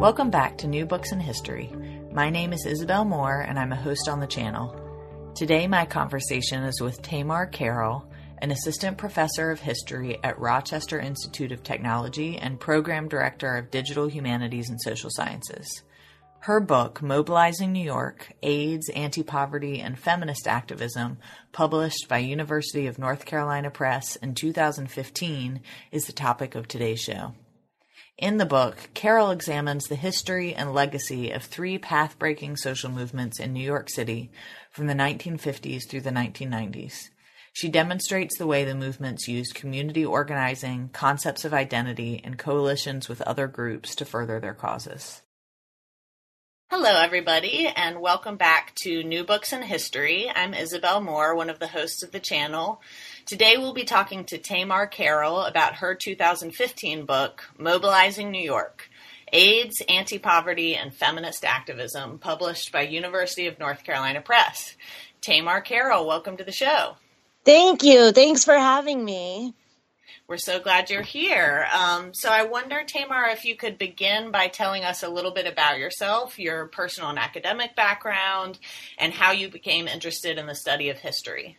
Welcome back to New Books in History. My name is Isabel Moore, and I'm a host on the channel. Today, my conversation is with Tamar Carroll, an assistant professor of history at Rochester Institute of Technology and program director of digital humanities and social sciences. Her book, Mobilizing New York AIDS, Anti Poverty, and Feminist Activism, published by University of North Carolina Press in 2015, is the topic of today's show. In the book, Carroll examines the history and legacy of three path breaking social movements in New York City from the 1950s through the 1990s. She demonstrates the way the movements used community organizing, concepts of identity, and coalitions with other groups to further their causes. Hello, everybody, and welcome back to New Books in History. I'm Isabel Moore, one of the hosts of the channel. Today we'll be talking to Tamar Carroll about her 2015 book, Mobilizing New York AIDS, Anti Poverty, and Feminist Activism, published by University of North Carolina Press. Tamar Carroll, welcome to the show. Thank you. Thanks for having me. We're so glad you're here. Um, so, I wonder, Tamar, if you could begin by telling us a little bit about yourself, your personal and academic background, and how you became interested in the study of history.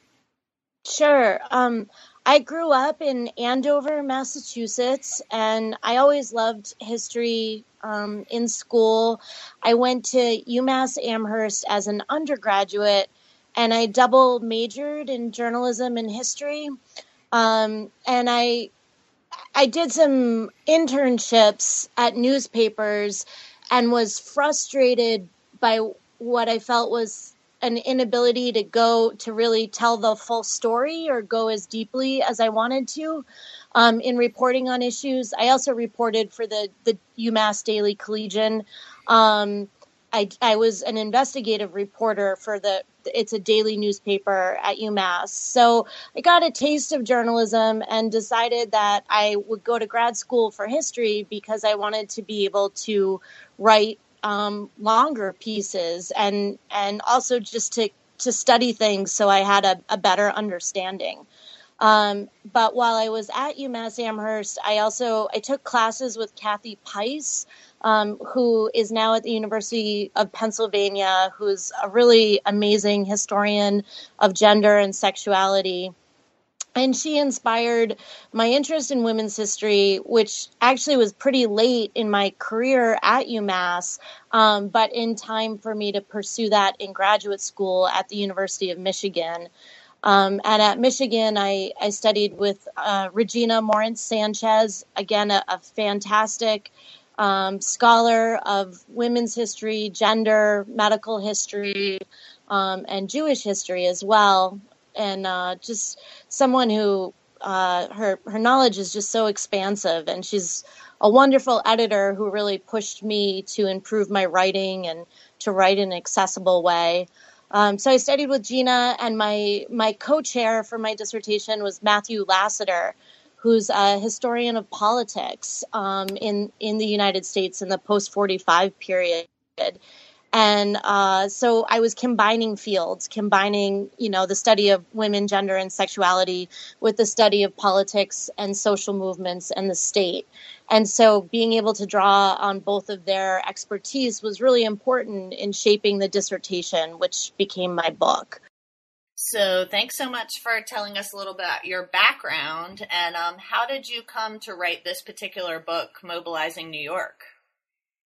Sure. Um, I grew up in Andover, Massachusetts, and I always loved history um, in school. I went to UMass Amherst as an undergraduate, and I double majored in journalism and history. Um, and I I did some internships at newspapers and was frustrated by what I felt was an inability to go to really tell the full story or go as deeply as I wanted to um, in reporting on issues. I also reported for the the UMass Daily Collegian. Um, I, I was an investigative reporter for the it's a daily newspaper at UMass. So I got a taste of journalism and decided that I would go to grad school for history because I wanted to be able to write um, longer pieces and and also just to to study things so I had a, a better understanding. Um, but while I was at UMass Amherst, I also I took classes with Kathy Peiss, um, who is now at the University of Pennsylvania, who's a really amazing historian of gender and sexuality and she inspired my interest in women's history, which actually was pretty late in my career at UMass, um, but in time for me to pursue that in graduate school at the University of Michigan. Um, and at Michigan, I, I studied with uh, Regina Morantz Sanchez, again, a, a fantastic um, scholar of women's history, gender, medical history, um, and Jewish history as well and uh, just someone who uh, her her knowledge is just so expansive, and she's a wonderful editor who really pushed me to improve my writing and to write in an accessible way. Um, so I studied with Gina, and my my co-chair for my dissertation was Matthew Lassiter, who's a historian of politics um, in in the United States in the post forty five period. And uh, so I was combining fields, combining, you know, the study of women, gender, and sexuality with the study of politics and social movements and the state. And so being able to draw on both of their expertise was really important in shaping the dissertation, which became my book. So, thanks so much for telling us a little bit about your background and um, how did you come to write this particular book, Mobilizing New York?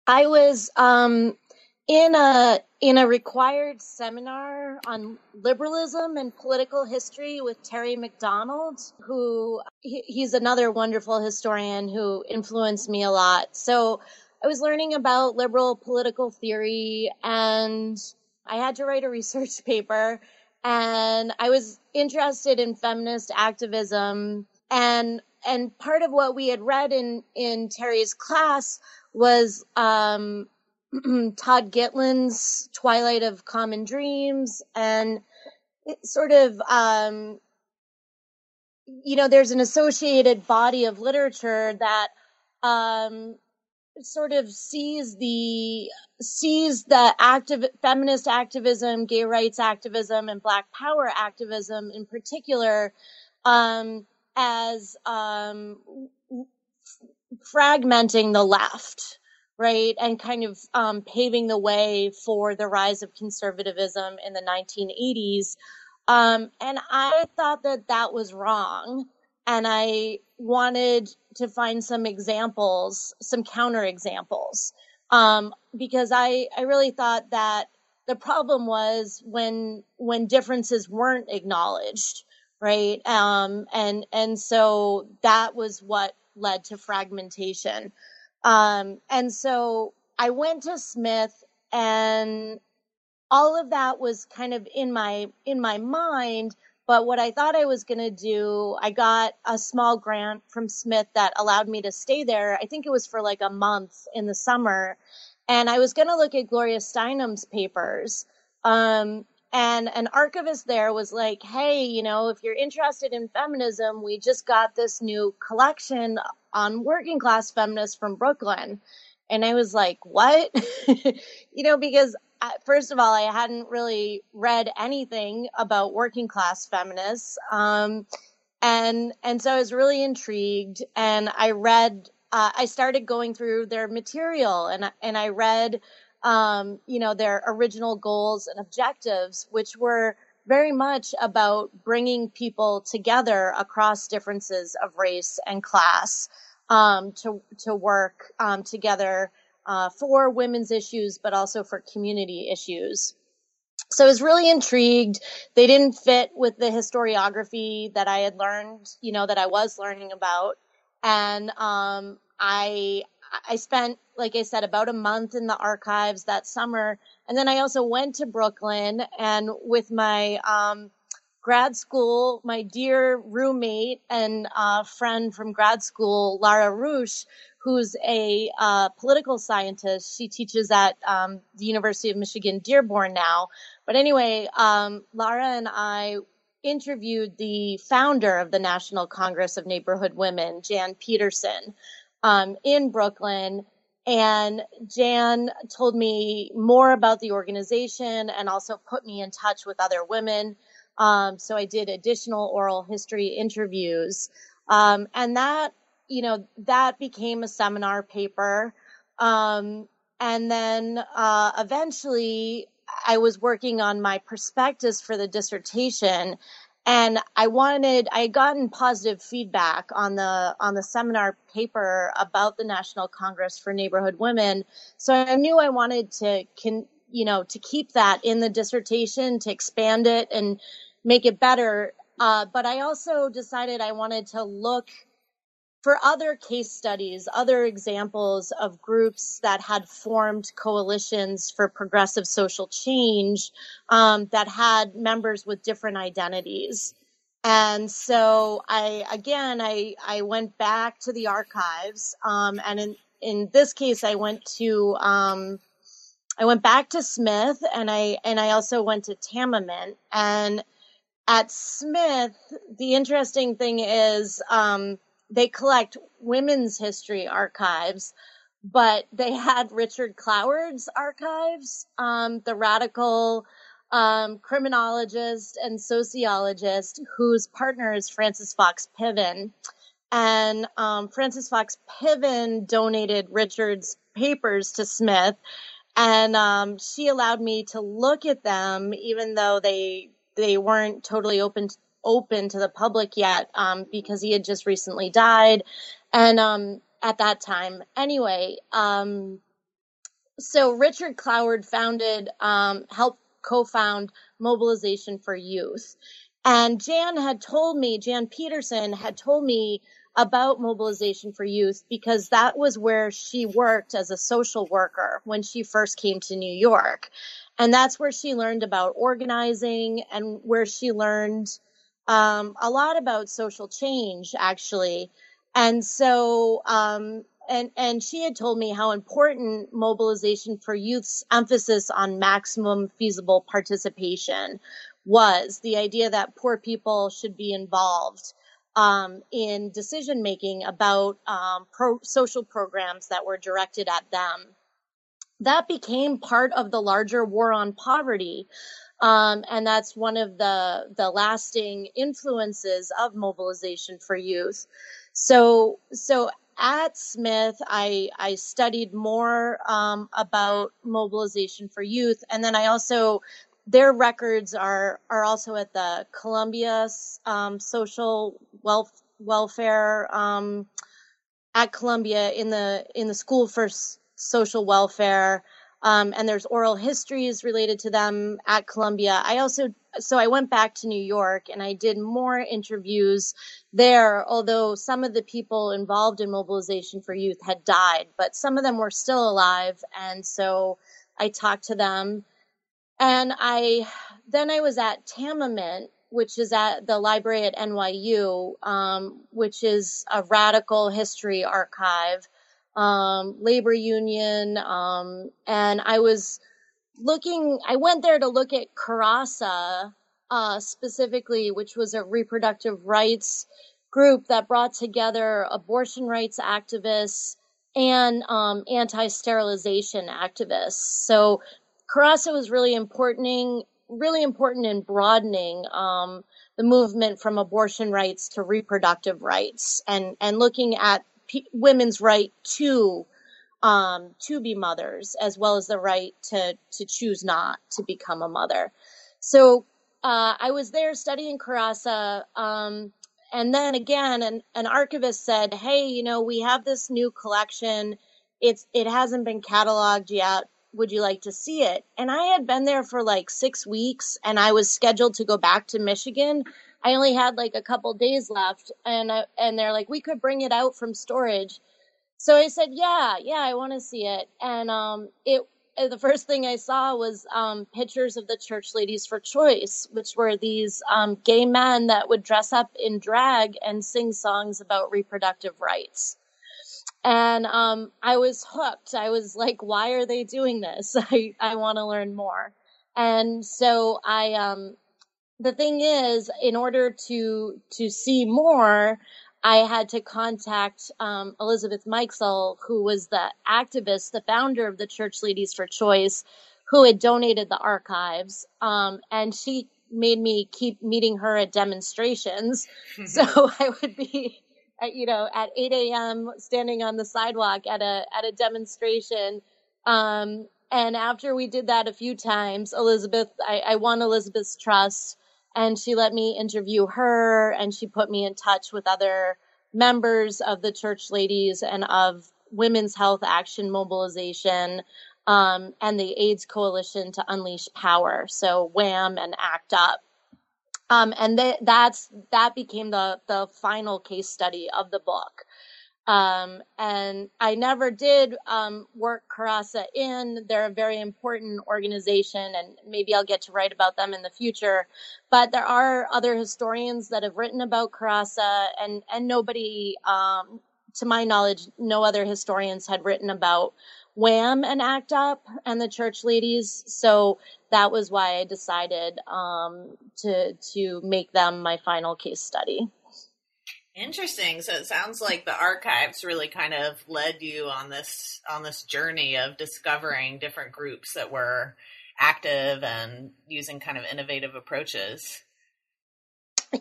I was um, in a in a required seminar on liberalism and political history with Terry McDonald, who he, he's another wonderful historian who influenced me a lot. So I was learning about liberal political theory and I had to write a research paper and I was interested in feminist activism and and part of what we had read in in Terry's class was um, Todd Gitlin's Twilight of Common Dreams, and sort of um, you know there's an associated body of literature that um, sort of sees the sees the active feminist activism, gay rights activism, and Black Power activism in particular um, as um, fragmenting the left, right, and kind of um, paving the way for the rise of conservatism in the 1980s. Um, and I thought that that was wrong. And I wanted to find some examples, some counter examples, um, because I, I really thought that the problem was when when differences weren't acknowledged, right? Um, and and so that was what led to fragmentation. Um, and so I went to Smith and all of that was kind of in my in my mind but what I thought I was going to do, I got a small grant from Smith that allowed me to stay there. I think it was for like a month in the summer. And I was going to look at Gloria Steinem's papers. Um, and an archivist there was like, hey, you know, if you're interested in feminism, we just got this new collection on working class feminists from Brooklyn. And I was like, what? you know, because first of all, I hadn't really read anything about working class feminists. Um, and, and so I was really intrigued and I read, uh, I started going through their material and, and I read, um, you know, their original goals and objectives, which were very much about bringing people together across differences of race and class, um, to, to work, um, together uh, for women's issues, but also for community issues. So I was really intrigued. They didn't fit with the historiography that I had learned, you know, that I was learning about. And um, I I spent, like I said, about a month in the archives that summer, and then I also went to Brooklyn and with my um, grad school, my dear roommate and uh, friend from grad school, Lara Roosh, who's a uh, political scientist. She teaches at um, the University of Michigan Dearborn now. But anyway, um, Lara and I interviewed the founder of the National Congress of Neighborhood Women, Jan Peterson, um, in Brooklyn. And Jan told me more about the organization and also put me in touch with other women. Um, so I did additional oral history interviews. Um, and that you know, that became a seminar paper. Um, and then uh, eventually I was working on my prospectus for the dissertation and I wanted I had gotten positive feedback on the on the seminar paper about the National Congress for Neighborhood Women. So I knew I wanted to can you know to keep that in the dissertation to expand it and make it better. Uh, but I also decided I wanted to look for other case studies, other examples of groups that had formed coalitions for progressive social change um, that had members with different identities. And so I, again, I, I went back to the archives. Um, and in, in this case, I went to, um, I went back to Smith and I, and I also went to Tamiment and at Smith, the interesting thing is, um, they collect women's history archives, but they had Richard Cloward's archives, um, the radical um, criminologist and sociologist whose partner is Frances Fox Piven. And um, Frances Fox Piven donated Richard's papers to Smith, and um, she allowed me to look at them, even though they they weren't totally open open to the public yet um, because he had just recently died. And um, at that time, anyway, um, so Richard Cloward founded, um, helped co found Mobilization for Youth. And Jan had told me, Jan Peterson had told me about Mobilization for Youth because that was where she worked as a social worker when she first came to New York. And that's where she learned about organizing and where she learned um, a lot about social change, actually. And so, um, and and she had told me how important mobilization for youth's emphasis on maximum feasible participation was the idea that poor people should be involved um, in decision making about um, pro- social programs that were directed at them. That became part of the larger war on poverty. Um, and that's one of the the lasting influences of mobilization for youth. So so at Smith, I I studied more um, about mobilization for youth, and then I also their records are are also at the Columbia um, Social Wealth Welfare um, at Columbia in the in the School for Social Welfare. Um, and there's oral histories related to them at Columbia. I also, so I went back to New York and I did more interviews there, although some of the people involved in mobilization for youth had died, but some of them were still alive. And so I talked to them. And I, then I was at Tamiment, which is at the library at NYU, um, which is a radical history archive um, labor union. Um, and I was looking, I went there to look at CARASA uh, specifically, which was a reproductive rights group that brought together abortion rights activists and um, anti-sterilization activists. So CARASA was really important, really important in broadening um, the movement from abortion rights to reproductive rights and, and looking at women's right to um, to be mothers, as well as the right to to choose not to become a mother. So uh, I was there studying CARASA, um, and then again, an, an archivist said, "Hey, you know, we have this new collection. It's it hasn't been cataloged yet. Would you like to see it?" And I had been there for like six weeks, and I was scheduled to go back to Michigan I only had like a couple days left, and I, and they're like, we could bring it out from storage. So I said, yeah, yeah, I want to see it. And um, it the first thing I saw was um, pictures of the Church Ladies for Choice, which were these um, gay men that would dress up in drag and sing songs about reproductive rights. And um, I was hooked. I was like, why are they doing this? I, I want to learn more. And so I um, the thing is, in order to to see more, I had to contact um, Elizabeth Meixell, who was the activist, the founder of the Church Ladies for Choice, who had donated the archives, um, and she made me keep meeting her at demonstrations. so I would be, at, you know, at 8 a.m. standing on the sidewalk at a at a demonstration. Um, and after we did that a few times, Elizabeth, I, I won Elizabeth's trust and she let me interview her and she put me in touch with other members of the church ladies and of women's health action mobilization um, and the aids coalition to unleash power. So wham and act up. Um, and th- that's that became the the final case study of the book um, and I never did um, work CARASA in. They're a very important organization, and maybe I'll get to write about them in the future. But there are other historians that have written about CARASA, and and nobody, um, to my knowledge, no other historians had written about Wham and ACT UP and the Church Ladies. So that was why I decided um, to to make them my final case study. Interesting. So it sounds like the archives really kind of led you on this on this journey of discovering different groups that were active and using kind of innovative approaches.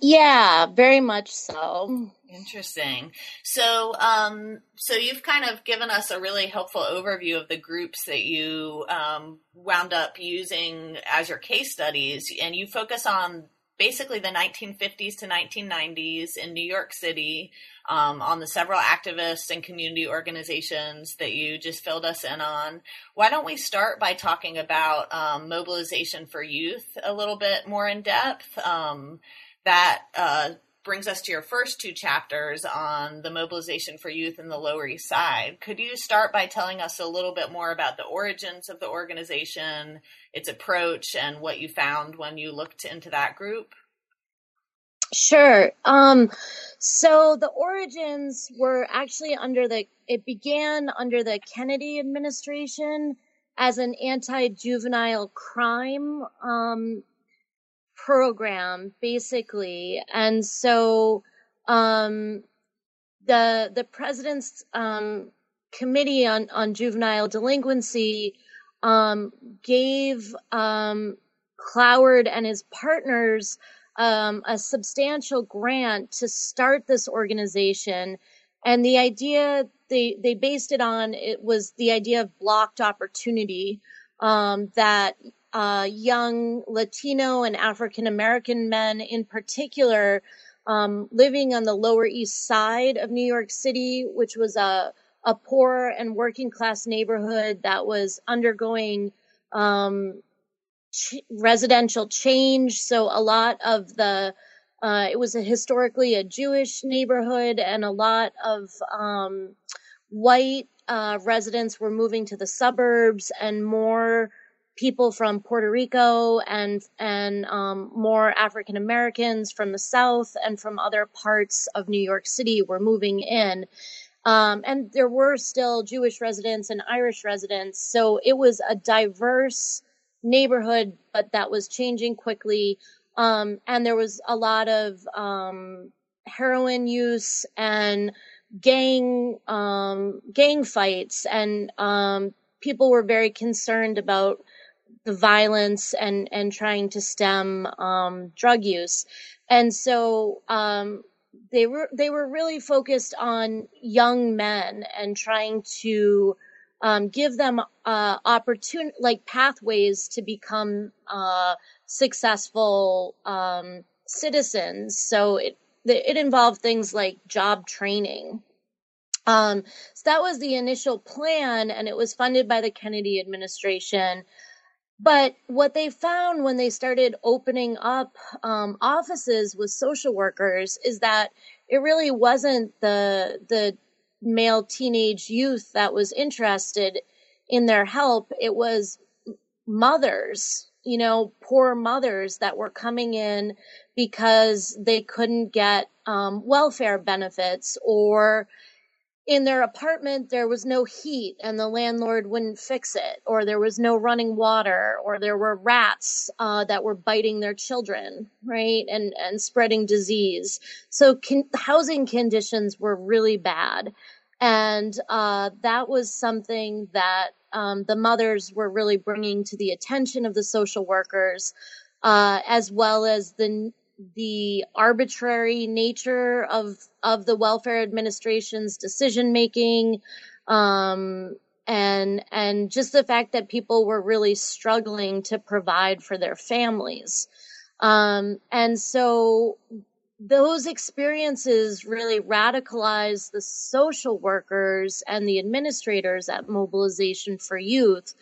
Yeah, very much so. Interesting. So, um, so you've kind of given us a really helpful overview of the groups that you um, wound up using as your case studies, and you focus on basically the 1950s to 1990s in New York City um, on the several activists and community organizations that you just filled us in on. Why don't we start by talking about um, mobilization for youth a little bit more in depth? Um, that uh, brings us to your first two chapters on the mobilization for youth in the Lower East Side. Could you start by telling us a little bit more about the origins of the organization, its approach, and what you found when you looked into that group? Sure. Um, so the origins were actually under the, it began under the Kennedy administration as an anti-juvenile crime um, program, basically. And so um, the the president's um, committee on on juvenile delinquency um, gave um, Cloward and his partners um, a substantial grant to start this organization. And the idea they, they based it on it was the idea of blocked opportunity um, that uh, young Latino and African American men, in particular, um, living on the Lower East Side of New York City, which was a a poor and working class neighborhood that was undergoing um, ch- residential change. So a lot of the uh, it was a historically a Jewish neighborhood, and a lot of um, white uh, residents were moving to the suburbs, and more people from Puerto Rico and and um, more African Americans from the South and from other parts of New York City were moving in. Um, and there were still Jewish residents and Irish residents. So it was a diverse neighborhood, but that was changing quickly. Um, and there was a lot of um, heroin use and gang um, gang fights, and um, people were very concerned about violence and and trying to stem um, drug use. And so um, they were they were really focused on young men and trying to um, give them uh, opportun like pathways to become uh, successful um, citizens. So it it involved things like job training. Um, so that was the initial plan, and it was funded by the Kennedy administration. But what they found when they started opening up um, offices with social workers is that it really wasn't the the male teenage youth that was interested in their help. It was mothers, you know, poor mothers that were coming in because they couldn't get um, welfare benefits or in their apartment there was no heat and the landlord wouldn't fix it or there was no running water or there were rats uh, that were biting their children right? And and spreading disease. So con- housing conditions were really bad. And uh, that was something that um, the mothers were really bringing to the attention of the social workers uh, as well as the the arbitrary nature of of the welfare administration's decision making um, and and just the fact that people were really struggling to provide for their families. Um, and so those experiences really radicalized the social workers and the administrators at mobilization for youth.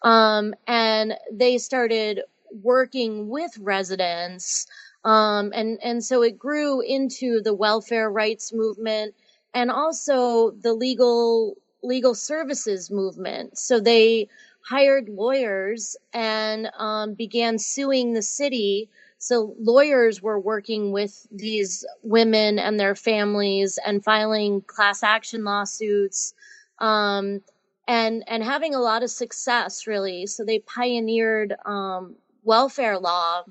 Um, and they started working with residents um, and, and so it grew into the welfare rights movement and also the legal, legal services movement. So they hired lawyers and um, began suing the city. So lawyers were working with these women and their families and filing class action lawsuits. Um, and and having a lot of success really so they pioneered um, welfare law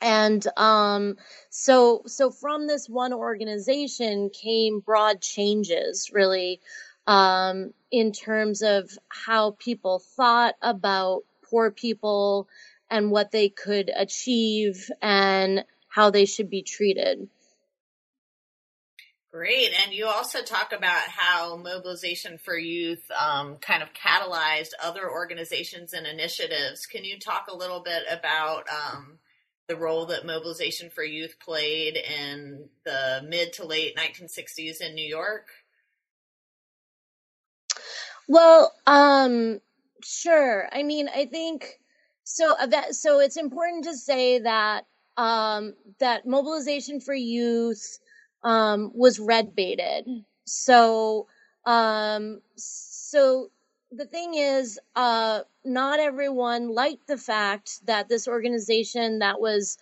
and um, so so from this one organization came broad changes really um, in terms of how people thought about poor people and what they could achieve and how they should be treated Great. And you also talk about how Mobilization for Youth um, kind of catalyzed other organizations and initiatives. Can you talk a little bit about um, the role that Mobilization for Youth played in the mid to late 1960s in New York? Well, um, sure. I mean, I think so. Uh, that so it's important to say that um, that Mobilization for Youth um, was red baited. So, um, so the thing is, uh, not everyone liked the fact that this organization that was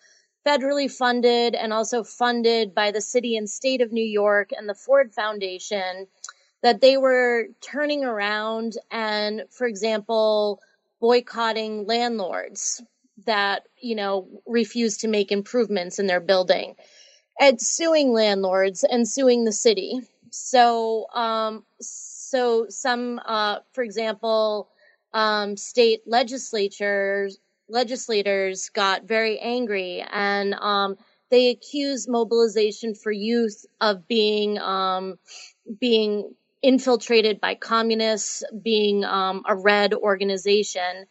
federally funded and also funded by the city and state of New York and the Ford Foundation, that they were turning around and, for example, boycotting landlords that, you know, refused to make improvements in their building and suing landlords and suing the city. So, um, so some, uh, for example, um, state legislatures legislators got very angry and um, they accused mobilization for youth of being um, being infiltrated by communists, being um, a red organization,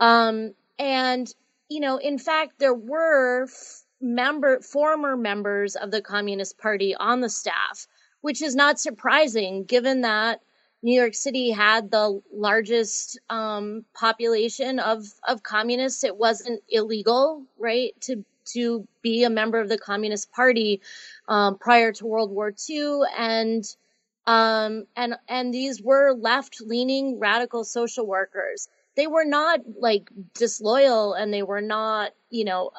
um, and you know, in fact, there were f- member former members of the Communist Party on the staff, which is not surprising given that New York City had the largest um, population of of communists. It wasn't illegal, right, to to be a member of the Communist Party um, prior to World War II, and um, and and these were left leaning radical social workers. They were not like disloyal, and they were not, you know,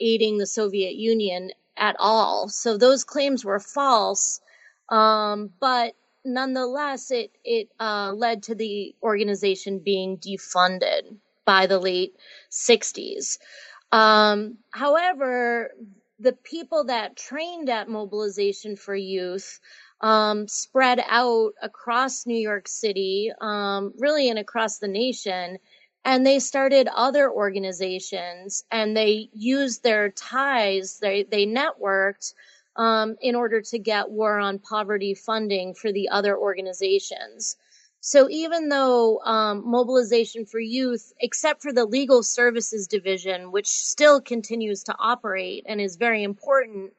aiding the Soviet Union at all. So those claims were false. Um, but nonetheless, it it uh, led to the organization being defunded by the late 60s. Um, however, the people that trained at Mobilization for Youth um, spread out across New York City, um, really and across the nation. And they started other organizations and they used their ties, they, they networked um, in order to get War on Poverty funding for the other organizations. So even though um, Mobilization for Youth, except for the Legal Services Division, which still continues to operate and is very important,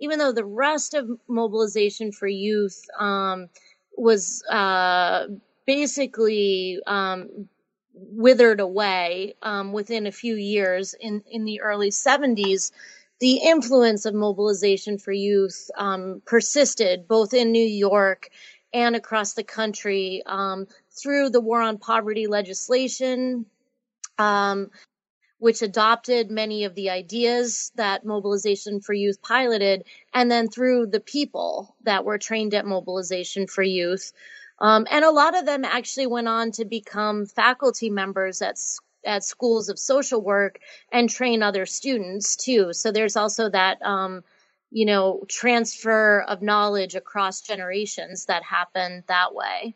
even though the rest of Mobilization for Youth um, was uh, basically um, withered away um, within a few years in, in the early 70s, the influence of mobilization for youth um, persisted both in New York and across the country um, through the war on poverty legislation, um, which adopted many of the ideas that Mobilization for Youth piloted, and then through the people that were trained at Mobilization for Youth. Um, and a lot of them actually went on to become faculty members at at schools of social work and train other students too. So there's also that, um, you know, transfer of knowledge across generations that happen that way.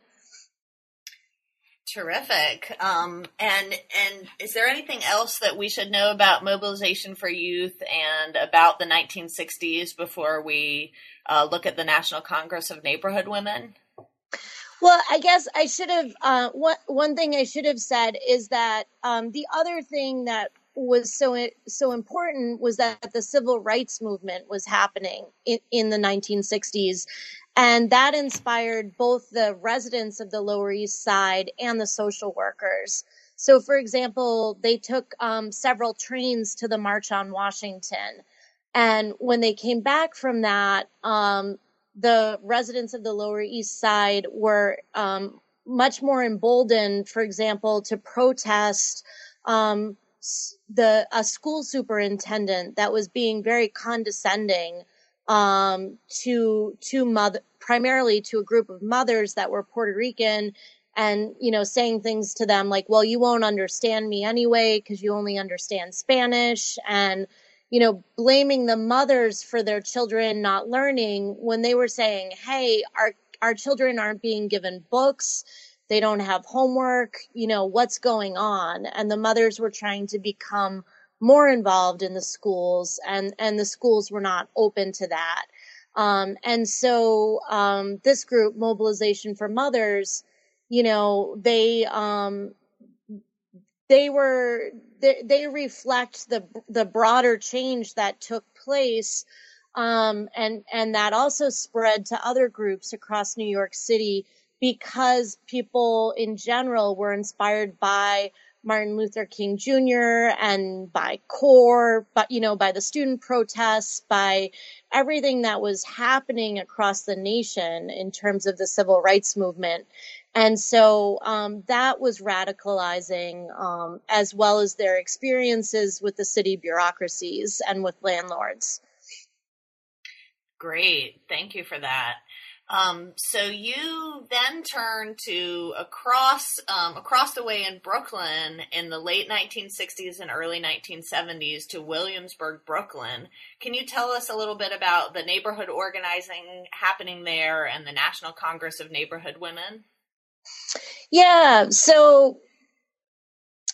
Terrific. Um, and and is there anything else that we should know about mobilization for youth and about the 1960s before we uh, look at the National Congress of Neighborhood Women? Well, I guess I should have. Uh, one thing I should have said is that um, the other thing that was so so important was that the civil rights movement was happening in, in the 1960s, and that inspired both the residents of the Lower East Side and the social workers. So, for example, they took um, several trains to the March on Washington. And when they came back from that, um, the residents of the Lower East Side were um, much more emboldened, for example, to protest um, the a school superintendent that was being very condescending um, to to mother primarily to a group of mothers that were Puerto Rican and you know saying things to them like well you won't understand me anyway because you only understand Spanish and you know, blaming the mothers for their children not learning when they were saying, Hey, our, our children aren't being given books. They don't have homework. You know, what's going on? And the mothers were trying to become more involved in the schools and, and the schools were not open to that. Um, and so, um, this group, Mobilization for Mothers, you know, they, um, they were they, they reflect the the broader change that took place um, and and that also spread to other groups across New York City because people in general were inspired by Martin Luther King Jr. and by CORE, but you know, by the student protests, by everything that was happening across the nation in terms of the civil rights movement. And so um, that was radicalizing, um, as well as their experiences with the city bureaucracies and with landlords. Great. Thank you for that. Um, so you then turned to across um, across the way in Brooklyn in the late 1960s and early 1970s to Williamsburg, Brooklyn. Can you tell us a little bit about the neighborhood organizing happening there and the National Congress of Neighborhood Women? Yeah, so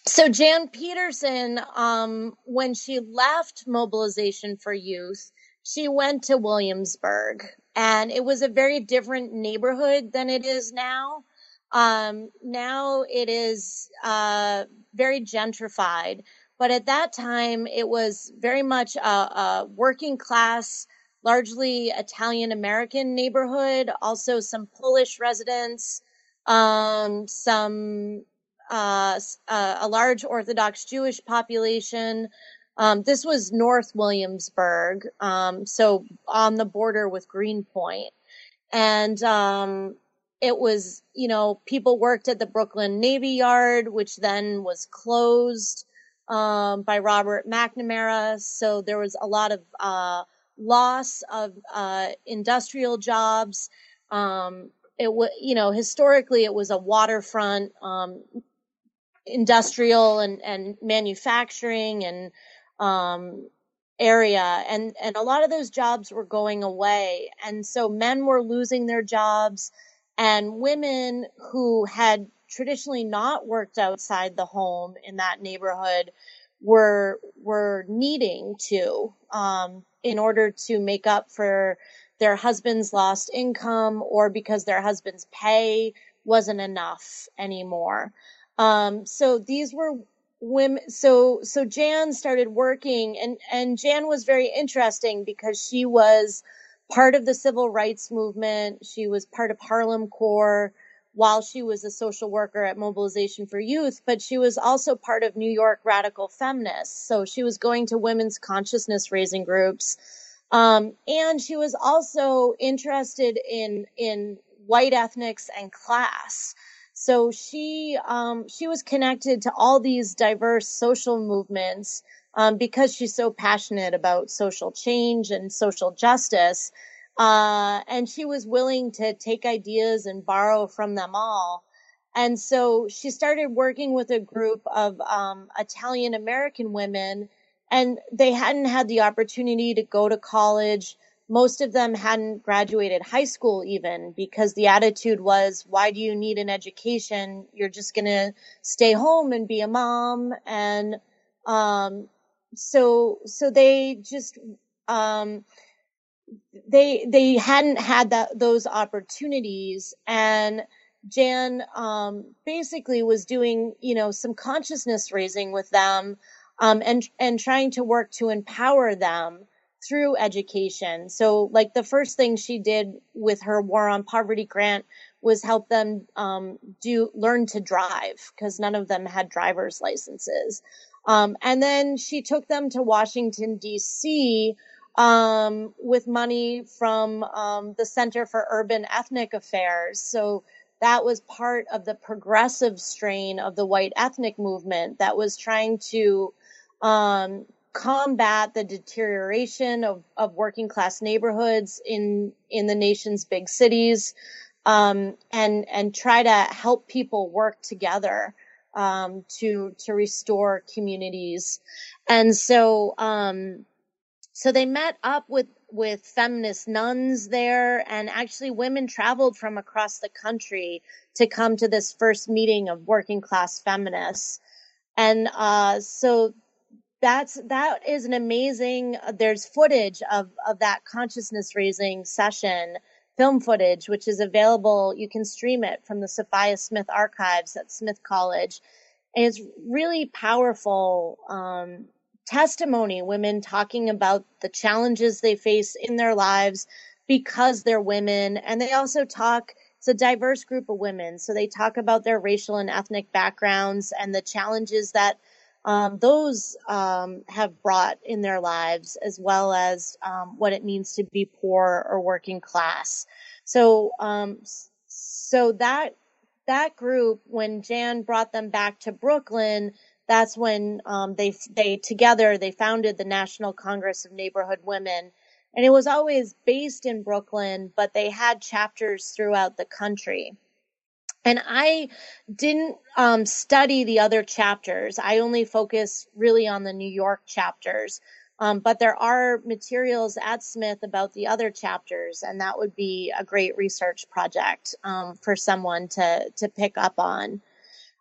so Jan Peterson, um, when she left Mobilization for Youth, she went to Williamsburg, and it was a very different neighborhood than it is now. Um, now it is uh, very gentrified, but at that time it was very much a, a working class, largely Italian American neighborhood. Also, some Polish residents, um, some uh, uh, a large Orthodox Jewish population. Um, this was North Williamsburg, um, so on the border with Greenpoint. And um, it was, you know, people worked at the Brooklyn Navy Yard, which then was closed um, by Robert McNamara. So there was a lot of uh, loss of uh, industrial jobs. Um, it was, you know, historically it was a waterfront um, industrial and, and manufacturing and um, area and and a lot of those jobs were going away. And so men were losing their jobs and women who had traditionally not worked outside the home in that neighborhood were were needing to um, in order to make up for their husband's lost income or because their husband's pay wasn't enough anymore. Um, so these were women so so jan started working and and jan was very interesting because she was part of the civil rights movement. She was part of harlem CORE while she was a social worker at mobilization for youth but she was also part of new york radical feminists. So she was going to women's consciousness raising groups. Um, and she was also interested in in white ethnics and class so she um, she was connected to all these diverse social movements um, because she's so passionate about social change and social justice. Uh, and she was willing to take ideas and borrow from them all. And so she started working with a group of um, Italian American women, and they hadn't had the opportunity to go to college most of them hadn't graduated high school even because the attitude was why do you need an education? You're just going to stay home and be a mom. And um, so so they just um, they they hadn't had that those opportunities. And jan um, basically was doing you know some consciousness raising with them um, and and trying to work to empower them through education. So, like the first thing she did with her War on Poverty grant was help them um, do learn to drive because none of them had driver's licenses. Um, and then she took them to Washington D.C. Um, with money from um, the Center for Urban Ethnic Affairs. So that was part of the progressive strain of the white ethnic movement that was trying to um, combat the deterioration of, of working class neighborhoods in in the nation's big cities um, and and try to help people work together um, to to restore communities. And so um, so they met up with with feminist nuns there and actually women traveled from across the country to come to this first meeting of working class feminists. And uh, so that's that is an amazing uh, there's footage of of that consciousness raising session film footage which is available. You can stream it from the sophia smith archives at smith college. And it's really powerful um, testimony women talking about the challenges they face in their lives because they're women. And they also talk it's a diverse group of women. So they talk about their racial and ethnic backgrounds and the challenges that um, those um, have brought in their lives, as well as um, what it means to be poor or working class. So, um, so that that group, when Jan brought them back to Brooklyn, that's when um, they they together they founded the National Congress of Neighborhood Women, and it was always based in Brooklyn, but they had chapters throughout the country. And I didn't um, study the other chapters. I only focus really on the New York chapters. Um, but there are materials at Smith about the other chapters, and that would be a great research project um, for someone to to pick up on.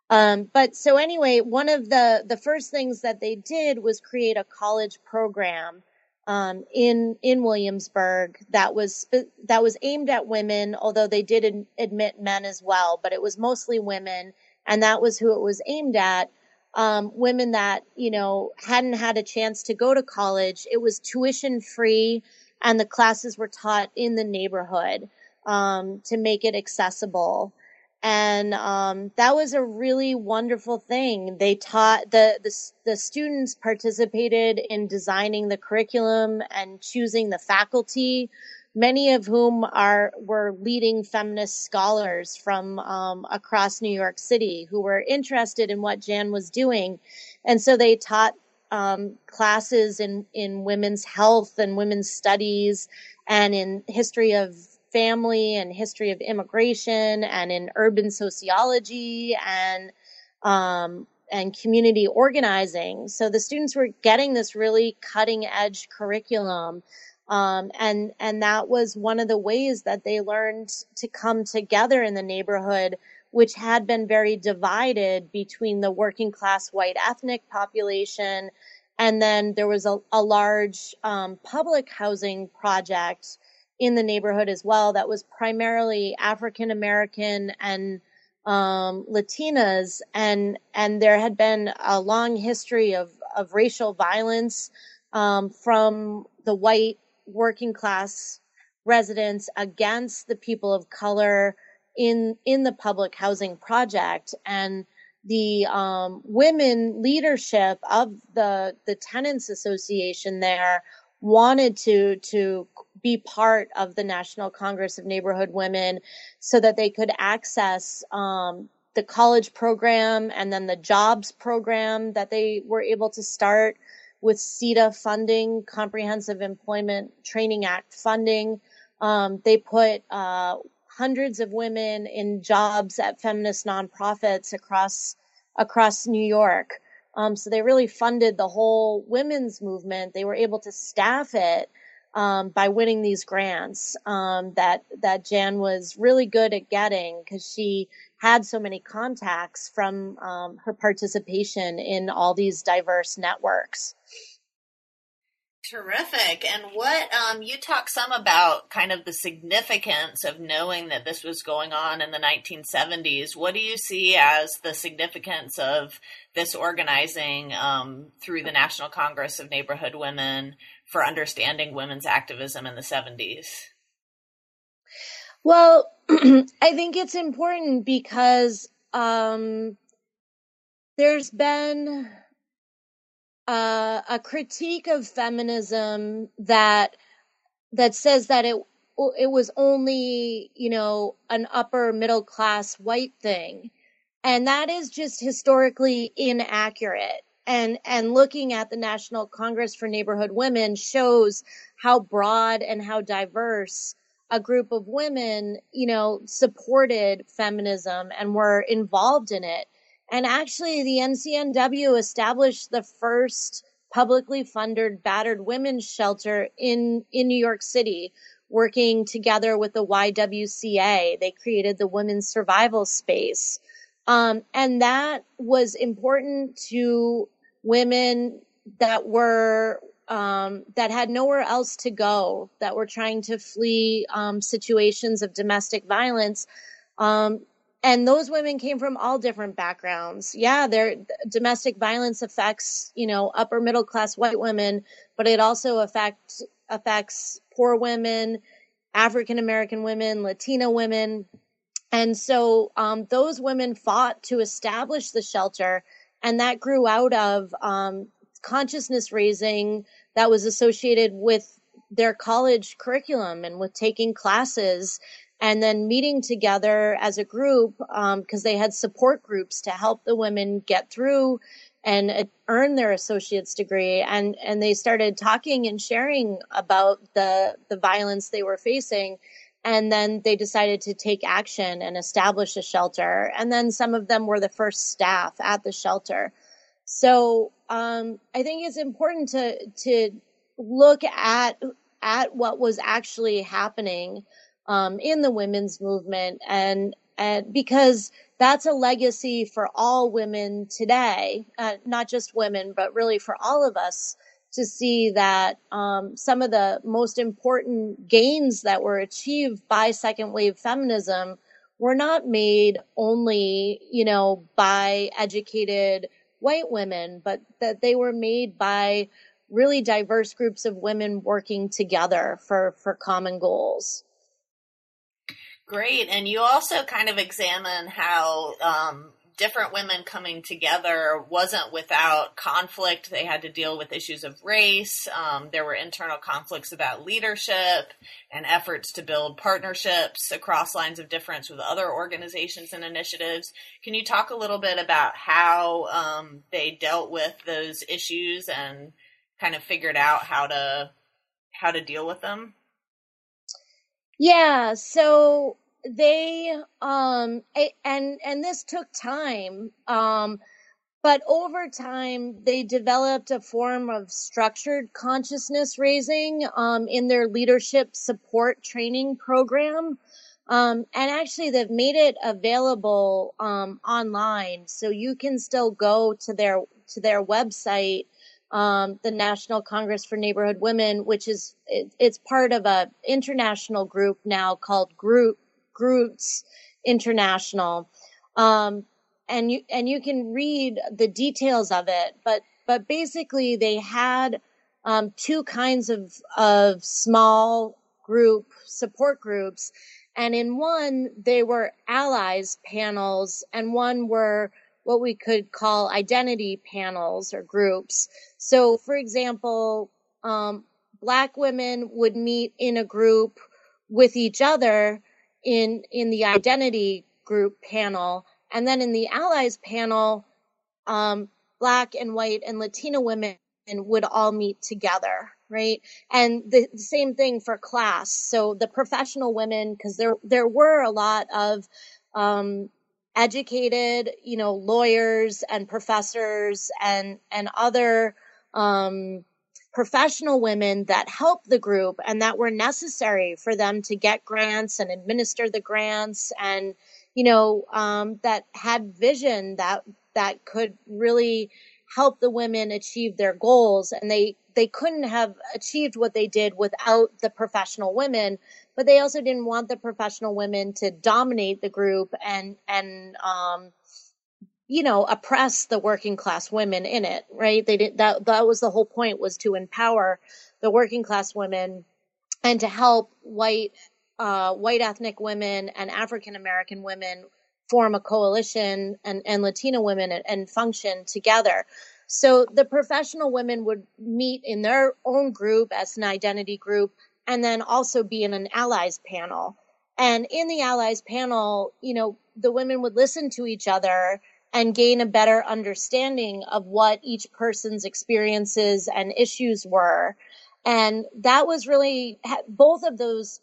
Um, but so anyway, one of the the first things that they did was create a college program um, in in Williamsburg that was that was aimed at women, although they did ad- admit men as well, but it was mostly women, and that was who it was aimed at. Um, women that you know hadn't had a chance to go to college. It was tuition free, and the classes were taught in the neighborhood um, to make it accessible and um, that was a really wonderful thing. They taught the, the the students participated in designing the curriculum and choosing the faculty, many of whom are were leading feminist scholars from um, across New York City who were interested in what Jan was doing, and so they taught um, classes in in women's health and women's studies and in history of family and history of immigration and in urban sociology and um, and community organizing. So the students were getting this really cutting edge curriculum. Um, and and that was one of the ways that they learned to come together in the neighborhood, which had been very divided between the working class white ethnic population, and then there was a, a large um, public housing project in the neighborhood as well that was primarily African American and um, Latinas, and and there had been a long history of of racial violence um, from the white working class residents against the people of color in in the public housing project. And the um, women leadership of the the tenants association there wanted to to be part of the National Congress of Neighborhood Women so that they could access um, the college program and then the jobs program that they were able to start with CETA funding, Comprehensive Employment Training Act funding. Um, they put uh, hundreds of women in jobs at feminist nonprofits across across New York. Um, so they really funded the whole women's movement. They were able to staff it um, by winning these grants um, that that Jan was really good at getting because she had so many contacts from um, her participation in all these diverse networks. Terrific. And what um, you talk some about kind of the significance of knowing that this was going on in the 1970s. What do you see as the significance of this organizing um, through the National Congress of Neighborhood Women for understanding women's activism in the 70s? Well, I think it's important because um, there's been uh, a critique of feminism that that says that it it was only you know an upper middle class white thing and that is just historically inaccurate and and looking at the National Congress for Neighborhood Women shows how broad and how diverse a group of women, you know, supported feminism and were involved in it. And actually the NCNW established the first publicly funded battered women's shelter in in New York City working together with the YWCA. They created the women's survival space. Um, and that was important to women that were um, that had nowhere else to go, that were trying to flee um, situations of domestic violence. Um, and those women came from all different backgrounds. Yeah, their domestic violence affects, you know, upper middle class white women, but it also affects affects poor women, African American women, Latina women, And so um, those women fought to establish the shelter, and that grew out of um, consciousness raising that was associated with their college curriculum and with taking classes and then meeting together as a group because um, they had support groups to help the women get through and uh, earn their associate's degree. And and they started talking and sharing about the the violence they were facing. And then they decided to take action and establish a shelter. And then some of them were the first staff at the shelter. So um, i think it's important to to look at at what was actually happening um, in the women's movement and and because that's a legacy for all women today, uh, not just women, but really for all of us to see that um, some of the most important gains that were achieved by second wave feminism were not made only, you know, by educated white women, but that they were made by really diverse groups of women working together for, for common goals. Great. And you also kind of examine how um, different women coming together wasn't without conflict. They had to deal with issues of race. Um, there were internal conflicts about leadership and efforts to build partnerships across lines of difference with other organizations and initiatives. Can you talk a little bit about how um, they dealt with those issues and kind of figured out how to how to deal with them? Yeah, so they um and and this took time um but over time they developed a form of structured consciousness raising um, in their leadership support training program um, and actually they've made it available um, online so you can still go to their to their website um, the National Congress for Neighborhood Women, which is it, it's part of a international group now called Group Groots International, um, and you and you can read the details of it. But but basically, they had um, two kinds of of small group support groups, and in one they were allies panels, and one were what we could call identity panels or groups. So, for example, um, black women would meet in a group with each other in in the identity group panel, and then in the allies panel, um, black and white and Latina women would all meet together, right? And the, the same thing for class. So the professional women, because there there were a lot of um, educated, you know, lawyers and professors and and other um, professional women that helped the group and that were necessary for them to get grants and administer the grants and you know um, that had vision that that could really help the women achieve their goals. And they they couldn't have achieved what they did without the professional women but they also didn't want the professional women to dominate the group and and um, you know oppress the working class women in it right they did that that was the whole point was to empower the working class women and to help white uh, white ethnic women and African American women form a coalition and, and Latina women and, and function together. So the professional women would meet in their own group as an identity group and then also be in an allies panel. And in the allies panel, you know, the women would listen to each other and gain a better understanding of what each person's experiences and issues were. And that was really, both of those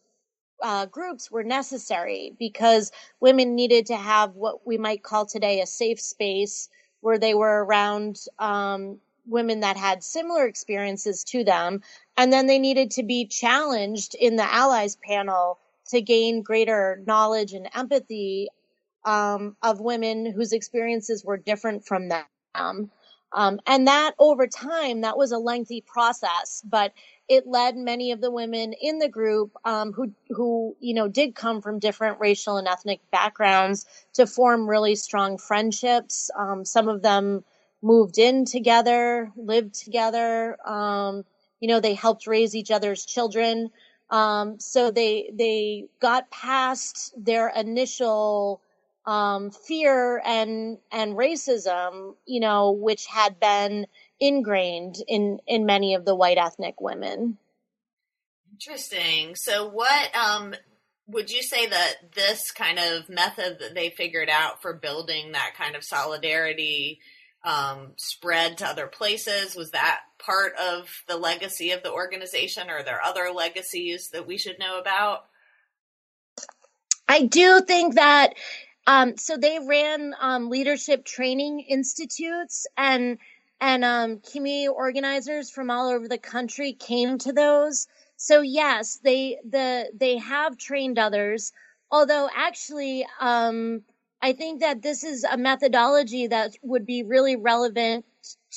uh, groups were necessary because women needed to have what we might call today a safe space where they were around um, women that had similar experiences to them. And then they needed to be challenged in the allies panel to gain greater knowledge and empathy um, of women whose experiences were different from them. Um, and that over time, that was a lengthy process, but it led many of the women in the group um, who who you know did come from different racial and ethnic backgrounds to form really strong friendships. Um, some of them moved in together, lived together. Um, you know, they helped raise each other's children. Um, so they they got past their initial um, fear and and racism, you know, which had been ingrained in in many of the white ethnic women. Interesting. So, what um, would you say that this kind of method that they figured out for building that kind of solidarity um, spread to other places? Was that part of the legacy of the organization, or are there other legacies that we should know about? I do think that. Um, so they ran um, leadership training institutes, and and um, community organizers from all over the country came to those. So yes, they the they have trained others. Although actually, um, I think that this is a methodology that would be really relevant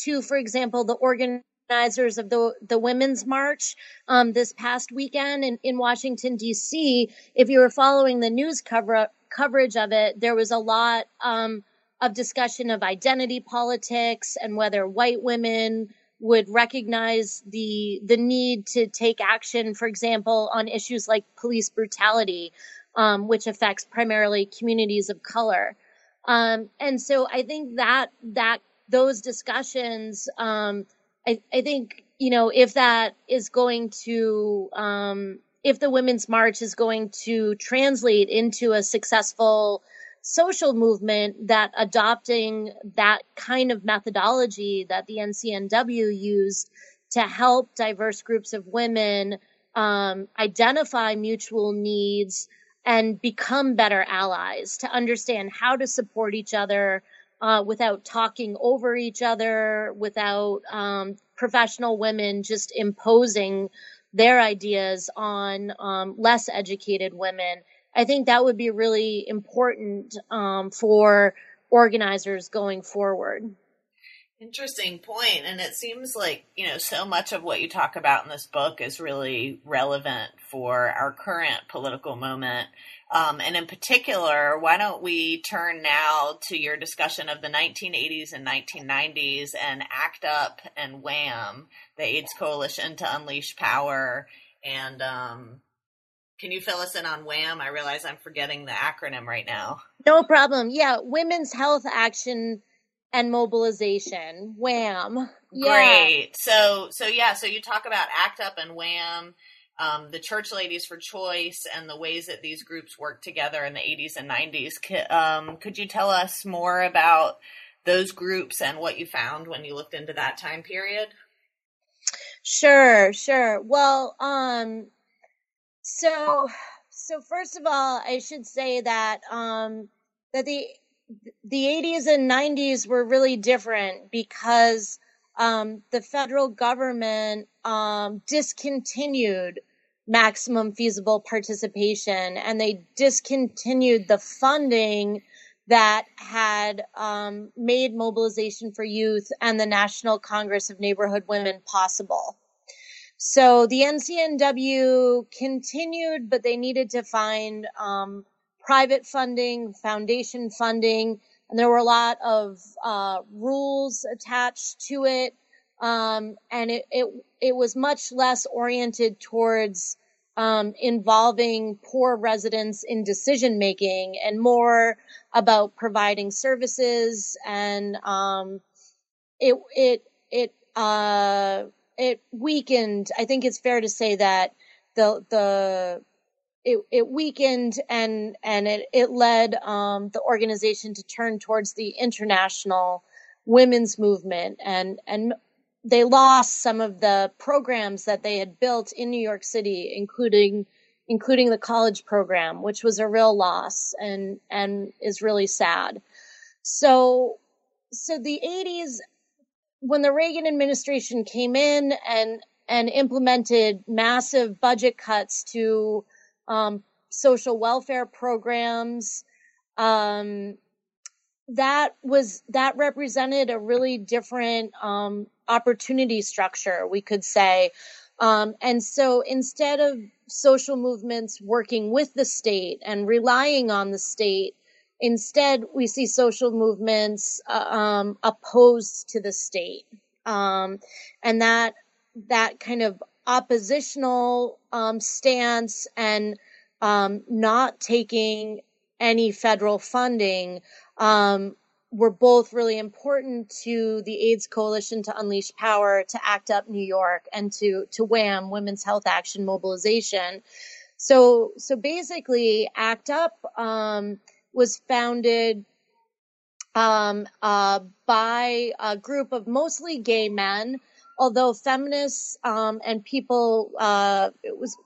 to, for example, the organizers of the the Women's March um, this past weekend in, in Washington D.C. If you were following the news cover coverage of it, there was a lot um, of discussion of identity politics and whether white women would recognize the the need to take action, for example, on issues like police brutality, um, which affects primarily communities of color. Um, and so I think that that those discussions, um, I, I, think you know if that is going to um, if the women's march is going to translate into a successful social movement that adopting that kind of methodology that the NCNW used to help diverse groups of women um, identify mutual needs and become better allies, to understand how to support each other uh, without talking over each other, without um, professional women just imposing their ideas on um, less educated women I think that would be really important um, for organizers going forward. Interesting point. And it seems like, you know, so much of what you talk about in this book is really relevant for our current political moment. Um, and in particular, why don't we turn now to your discussion of the 1980s and 1990s and ACT UP and WHAM, the AIDS Coalition to Unleash Power, and um, can you fill us in on WHAM? I realize I'm forgetting the acronym right now. No problem. Yeah, Women's Health Action and Mobilization. WHAM. Yeah. Great. So so yeah, so you talk about ACT UP and WHAM, um, the Church Ladies for Choice, and the ways that these groups worked together in the 80s and 90s. Could, um, could you tell us more about those groups and what you found when you looked into that time period? Sure, sure. Well, um, so, so first of all, I should say that um, that the the 80s and 90s were really different because um, the federal government um, discontinued maximum feasible participation and they discontinued the funding that had um, made mobilization for youth and the National Congress of Neighborhood Women possible. So the NCNW continued, but they needed to find um, private funding, foundation funding, and there were a lot of uh, rules attached to it. Um, and it, it, it was much less oriented towards um, involving poor residents in decision making and more about providing services and um, it it it uh, it weakened. I think it's fair to say that the the it, it weakened and and it, it led um, the organization to turn towards the international women's movement and and they lost some of the programs that they had built in New York City, including including the college program, which was a real loss and and is really sad. So so the 80s when the Reagan administration came in and and implemented massive budget cuts to um, social welfare programs, um, that was that represented a really different um, opportunity structure, we could say. Um, and so instead of social movements working with the state and relying on the state Instead, we see social movements uh, um, opposed to the state, um, and that that kind of oppositional um, stance and um, not taking any federal funding um, were both really important to the AIDS Coalition to Unleash Power, to ACT UP New York, and to to WHAM Women's Health Action Mobilization. So so basically, ACT UP um, was founded um, uh, by a group of mostly gay men, although feminists um, and people, uh, it was,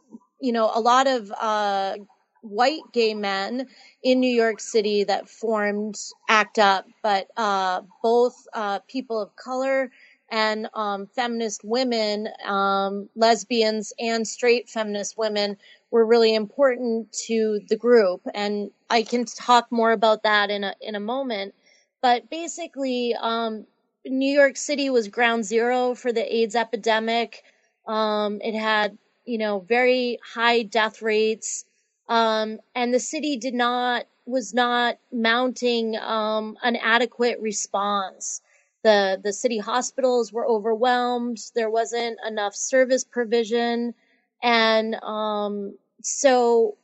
you know, a lot of uh, white gay men in New York City that formed ACT UP, but uh, both uh, people of color and um, feminist women, um, lesbians and straight feminist women were really important to the group. And I can talk more about that in a, in a moment. But basically, um, New York City was ground zero for the AIDS epidemic. Um, it had, you know, very high death rates. Um, and the city did not, was not mounting, um, an adequate response. The, the city hospitals were overwhelmed. There wasn't enough service provision. And, um, so,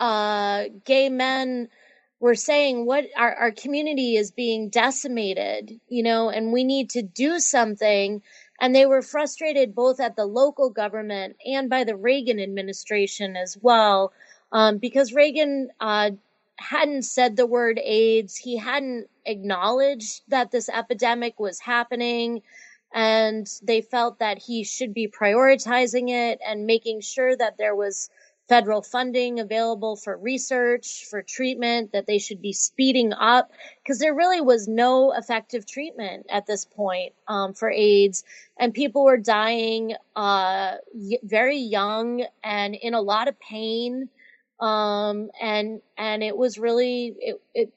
uh, gay men, we're saying what our, our community is being decimated, you know, and we need to do something. And they were frustrated both at the local government and by the Reagan administration as well, um, because Reagan uh, hadn't said the word AIDS. He hadn't acknowledged that this epidemic was happening. And they felt that he should be prioritizing it and making sure that there was federal funding available for research, for treatment, that they should be speeding up because there really was no effective treatment at this point um, for AIDS. And people were dying uh, very young and in a lot of pain. Um, and, and it was really, it, it,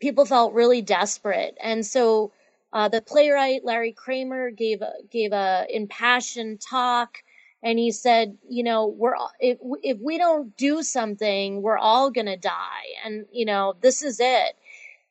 people felt really desperate. And so, uh, the playwright Larry Kramer gave a, gave a impassioned talk and he said, you know, we're if if we don't do something, we're all gonna die, and you know, this is it.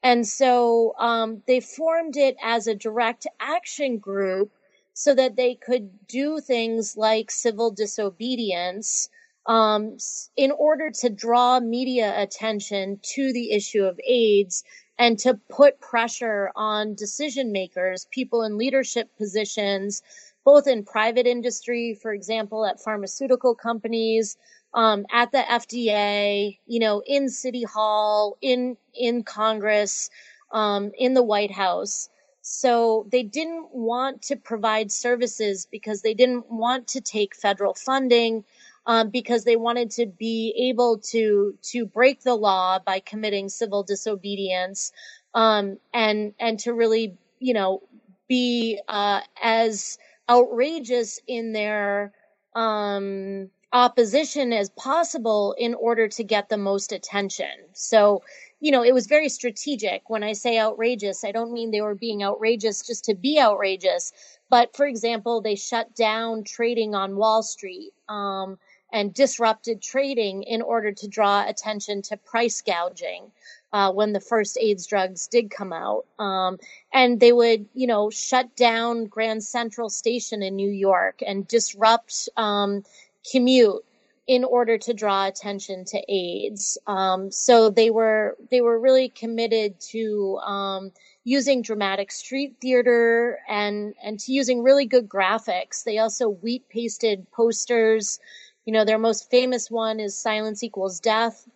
And so um, they formed it as a direct action group so that they could do things like civil disobedience um, in order to draw media attention to the issue of AIDS and to put pressure on decision makers, people in leadership positions both in private industry, for example, at pharmaceutical companies, um, at the FDA, you know, in City Hall, in in Congress, um, in the White House. So they didn't want to provide services because they didn't want to take federal funding. Um, because they wanted to be able to to break the law by committing civil disobedience, um, and and to really you know be uh, as outrageous in their um, opposition as possible in order to get the most attention. So, you know, it was very strategic. When I say outrageous, I don't mean they were being outrageous just to be outrageous. But for example, they shut down trading on Wall Street. Um, and disrupted trading in order to draw attention to price gouging uh, when the first AIDS drugs did come out. Um, and they would, you know, shut down Grand Central Station in New York and disrupt um, commute in order to draw attention to AIDS. Um, so they were they were really committed to um, using dramatic street theater and and to using really good graphics. They also wheat pasted posters. You know, their most famous one is "Silence Equals Death,"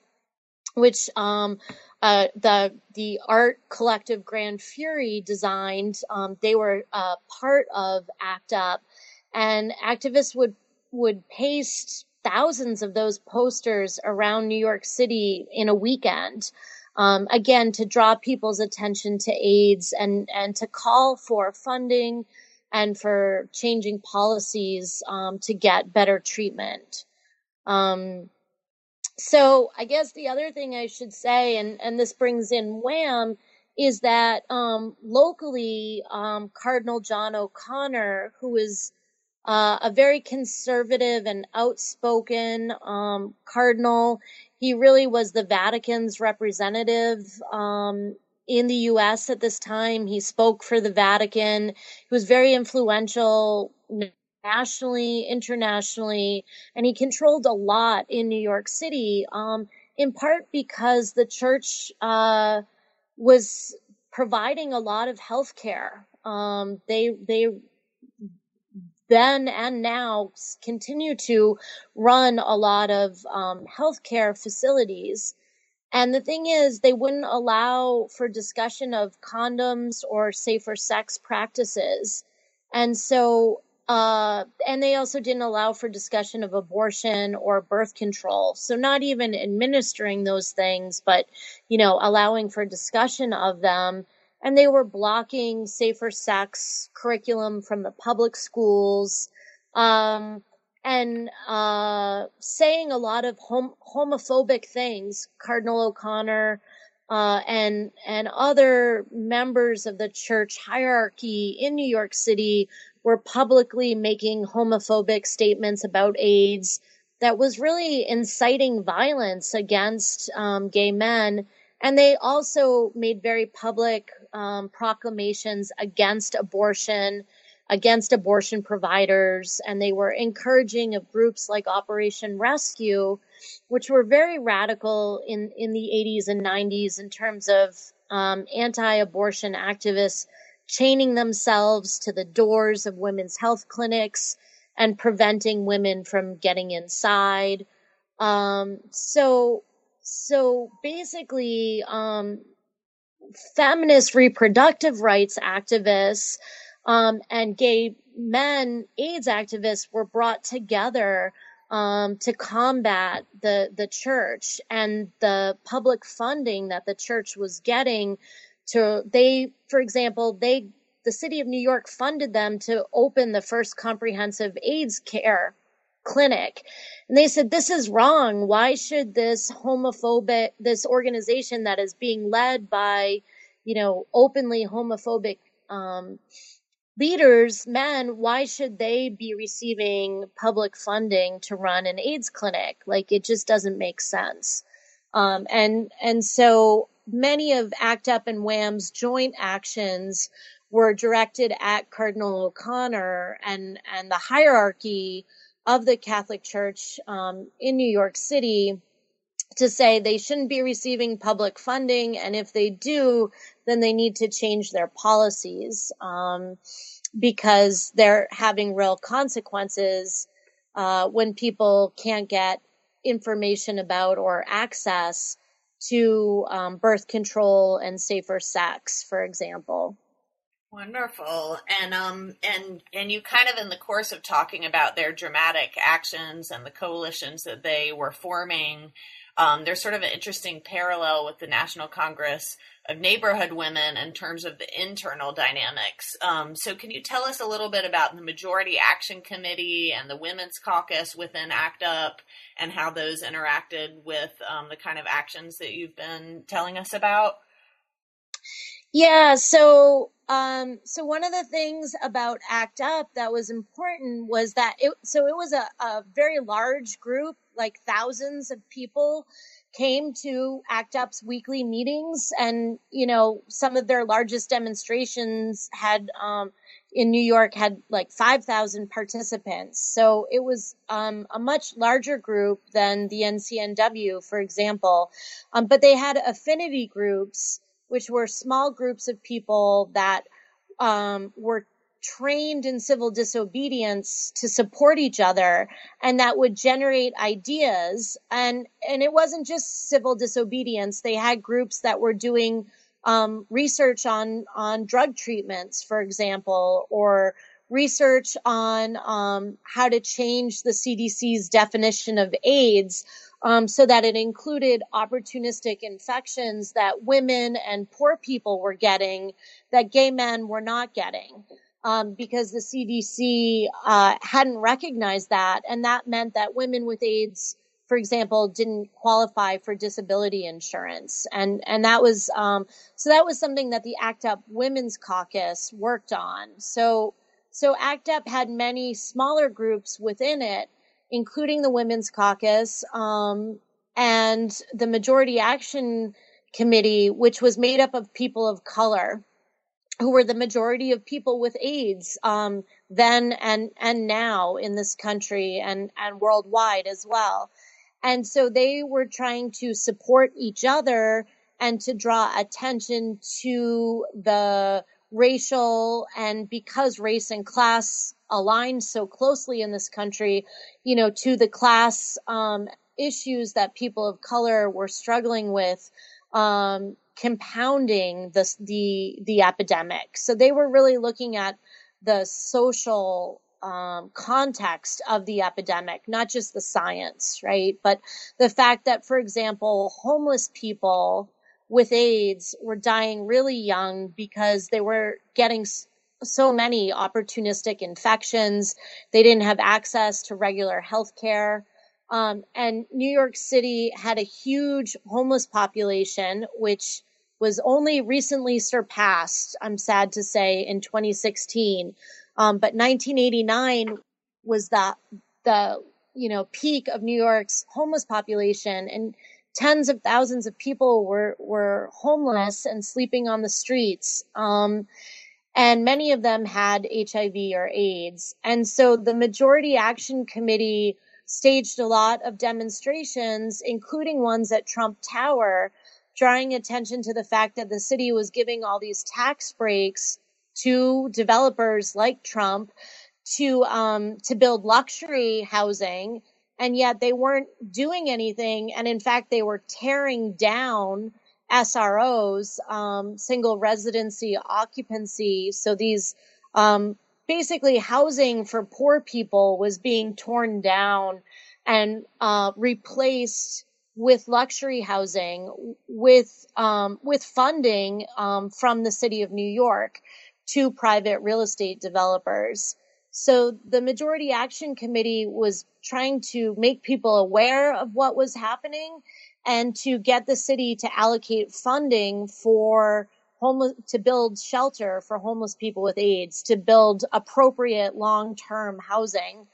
which um, uh, the the art collective Gran Fury designed. Um, they were uh, part of ACT UP, and activists would would paste thousands of those posters around New York City in a weekend. Um, again, to draw people's attention to AIDS and and to call for funding and for changing policies um, to get better treatment. Um, so I guess the other thing I should say, and, and this brings in WHAM, is that um, locally, um, Cardinal John O'Connor, who is uh, a very conservative and outspoken um, cardinal, he really was the Vatican's representative um, in the U.S. at this time. He spoke for the Vatican. He was very influential nationally, internationally, and he controlled a lot in New York City, um, in part because the church uh, was providing a lot of health care. Um, they they then and now continue to run a lot of um, healthcare facilities. And the thing is, they wouldn't allow for discussion of condoms or safer sex practices. And so, uh, and they also didn't allow for discussion of abortion or birth control. So, not even administering those things, but, you know, allowing for discussion of them and they were blocking safer sex curriculum from the public schools um, and uh, saying a lot of hom- homophobic things. Cardinal O'Connor uh, and and other members of the church hierarchy in New York City were publicly making homophobic statements about AIDS that was really inciting violence against um, gay men. And they also made very public um, proclamations against abortion, against abortion providers, and they were encouraging of groups like Operation Rescue, which were very radical in, in the 80s and 90s in terms of um, anti abortion activists chaining themselves to the doors of women's health clinics and preventing women from getting inside. Um, so, so basically, um, feminist reproductive rights activists um, and gay men AIDS activists were brought together um, to combat the the church and the public funding that the church was getting. To they, for example, they the city of New York funded them to open the first comprehensive AIDS care clinic. And they said, this is wrong. Why should this homophobic, this organization that is being led by, you know, openly homophobic, um, leaders, men, why should they be receiving public funding to run an AIDS clinic? Like it just doesn't make sense. Um, and, and so many of ACT UP and WHAM's joint actions were directed at Cardinal O'Connor and, and the hierarchy of the Catholic Church um, in New York City to say they shouldn't be receiving public funding, and if they do, then they need to change their policies um, because they're having real consequences uh, when people can't get information about or access to um, birth control and safer sex, for example. Wonderful. And um and and you kind of in the course of talking about their dramatic actions and the coalitions that they were forming, um, there's sort of an interesting parallel with the National Congress of Neighborhood Women in terms of the internal dynamics. Um, so, can you tell us a little bit about the Majority Action Committee and the Women's Caucus within ACT UP and how those interacted with um, the kind of actions that you've been telling us about? Yeah, so um, so one of the things about ACT UP that was important was that it so it was a, a very large group, like thousands of people came to ACT UP's weekly meetings, and you know some of their largest demonstrations had um, in New York had like five thousand participants. So it was um, a much larger group than the NCNW, for example, um, but they had affinity groups which were small groups of people that um, were trained in civil disobedience to support each other and that would generate ideas and and it wasn't just civil disobedience they had groups that were doing um, research on on drug treatments for example or research on um, how to change the cdc's definition of aids um, so that it included opportunistic infections that women and poor people were getting that gay men were not getting. Um, because the CDC uh, hadn't recognized that, and that meant that women with AIDS, for example, didn't qualify for disability insurance, and and that was um, so that was something that the ACT UP Women's Caucus worked on. So so ACT UP had many smaller groups within it including the Women's Caucus um, and the Majority Action Committee, which was made up of people of color. Who were the majority of people with AIDS um, then and and now in this country and and worldwide as well. And so they were trying to support each other and to draw attention to the racial and because race and class align so closely in this country, you know, to the class um, issues that people of color were struggling with, um, compounding the the the epidemic. So they were really looking at the social um, context of the epidemic, not just the science, right? But the fact that, for example, homeless people with AIDS were dying really young because they were getting so many opportunistic infections. They didn't have access to regular health care. Um, and New York City had a huge homeless population, which was only recently surpassed, I'm sad to say, in 2016. Um, but 1989 was the, the, you know, peak of New York's homeless population and tens of thousands of people were, were homeless and sleeping on the streets. Um, and many of them had HIV or AIDS. And so the Majority Action Committee staged a lot of demonstrations, including ones at Trump Tower, drawing attention to the fact that the city was giving all these tax breaks to developers like Trump to um, to build luxury housing, and yet they weren't doing anything. And in fact, they were tearing down SROs, um, single residency occupancy. So these um, basically housing for poor people was being torn down and uh, replaced with luxury housing with um, with funding um, from the city of New York to private real estate developers. So the Majority Action Committee was trying to make people aware of what was happening and to get the city to allocate funding for homeless to build shelter for homeless people with AIDS, to build appropriate long-term housing.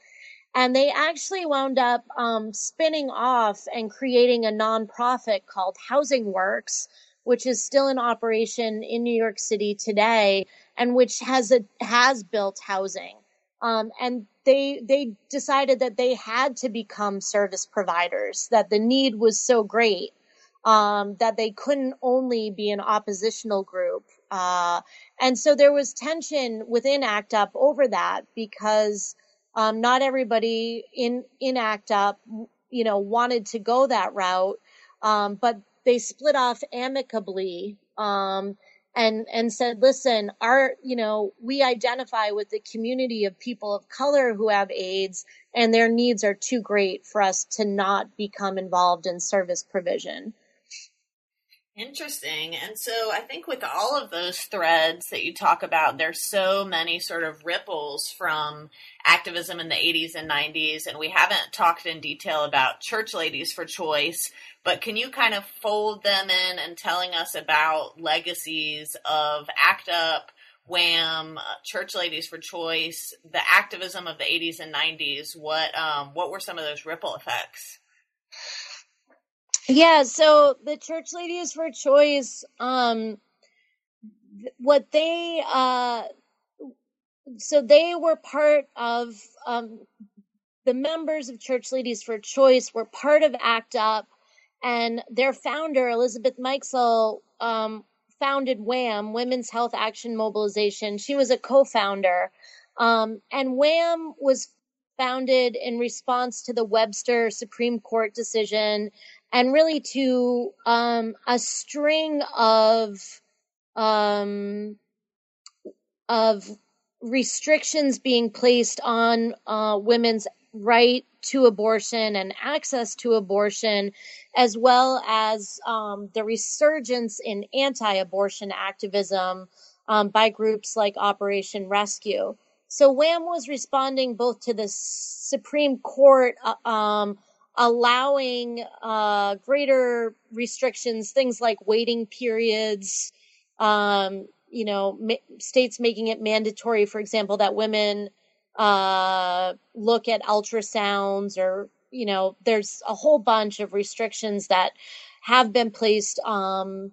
And they actually wound up um, spinning off and creating a nonprofit called Housing Works, which is still in operation in New York City today, and which has a has built housing. Um, and they they decided that they had to become service providers, that the need was so great um, that they couldn't only be an oppositional group. Uh, and so there was tension within ACT UP over that because um, not everybody in in ACT UP, you know, wanted to go that route, um, but they split off amicably um, and and said, listen, our you know we identify with the community of people of color who have AIDS, and their needs are too great for us to not become involved in service provision. Interesting. And so I think with all of those threads that you talk about, there's so many sort of ripples from activism in the 80s and 90s. And we haven't talked in detail about Church Ladies for Choice, but can you kind of fold them in and telling us about legacies of ACT UP, WHAM, uh, Church Ladies for Choice, the activism of the 80s and 90s? What, um, what were some of those ripple effects? Yeah, so the Church Ladies for Choice, um, what they, uh, so they were part of, um, the members of Church Ladies for Choice were part of ACT UP, and their founder, Elizabeth Meixell, um, founded WHAM, Women's Health Action Mobilization. She was a co-founder. Um, and WHAM was founded in response to the Webster Supreme Court decision and really to um, a string of um, of restrictions being placed on uh, women's right to abortion and access to abortion, as well as um, the resurgence in anti-abortion activism um, by groups like Operation Rescue. So WHAM was responding both to the Supreme Court uh, um, allowing uh, greater restrictions, things like waiting periods, um, you know, ma- states making it mandatory, for example, that women uh, look at ultrasounds or, you know, there's a whole bunch of restrictions that have been placed. Um,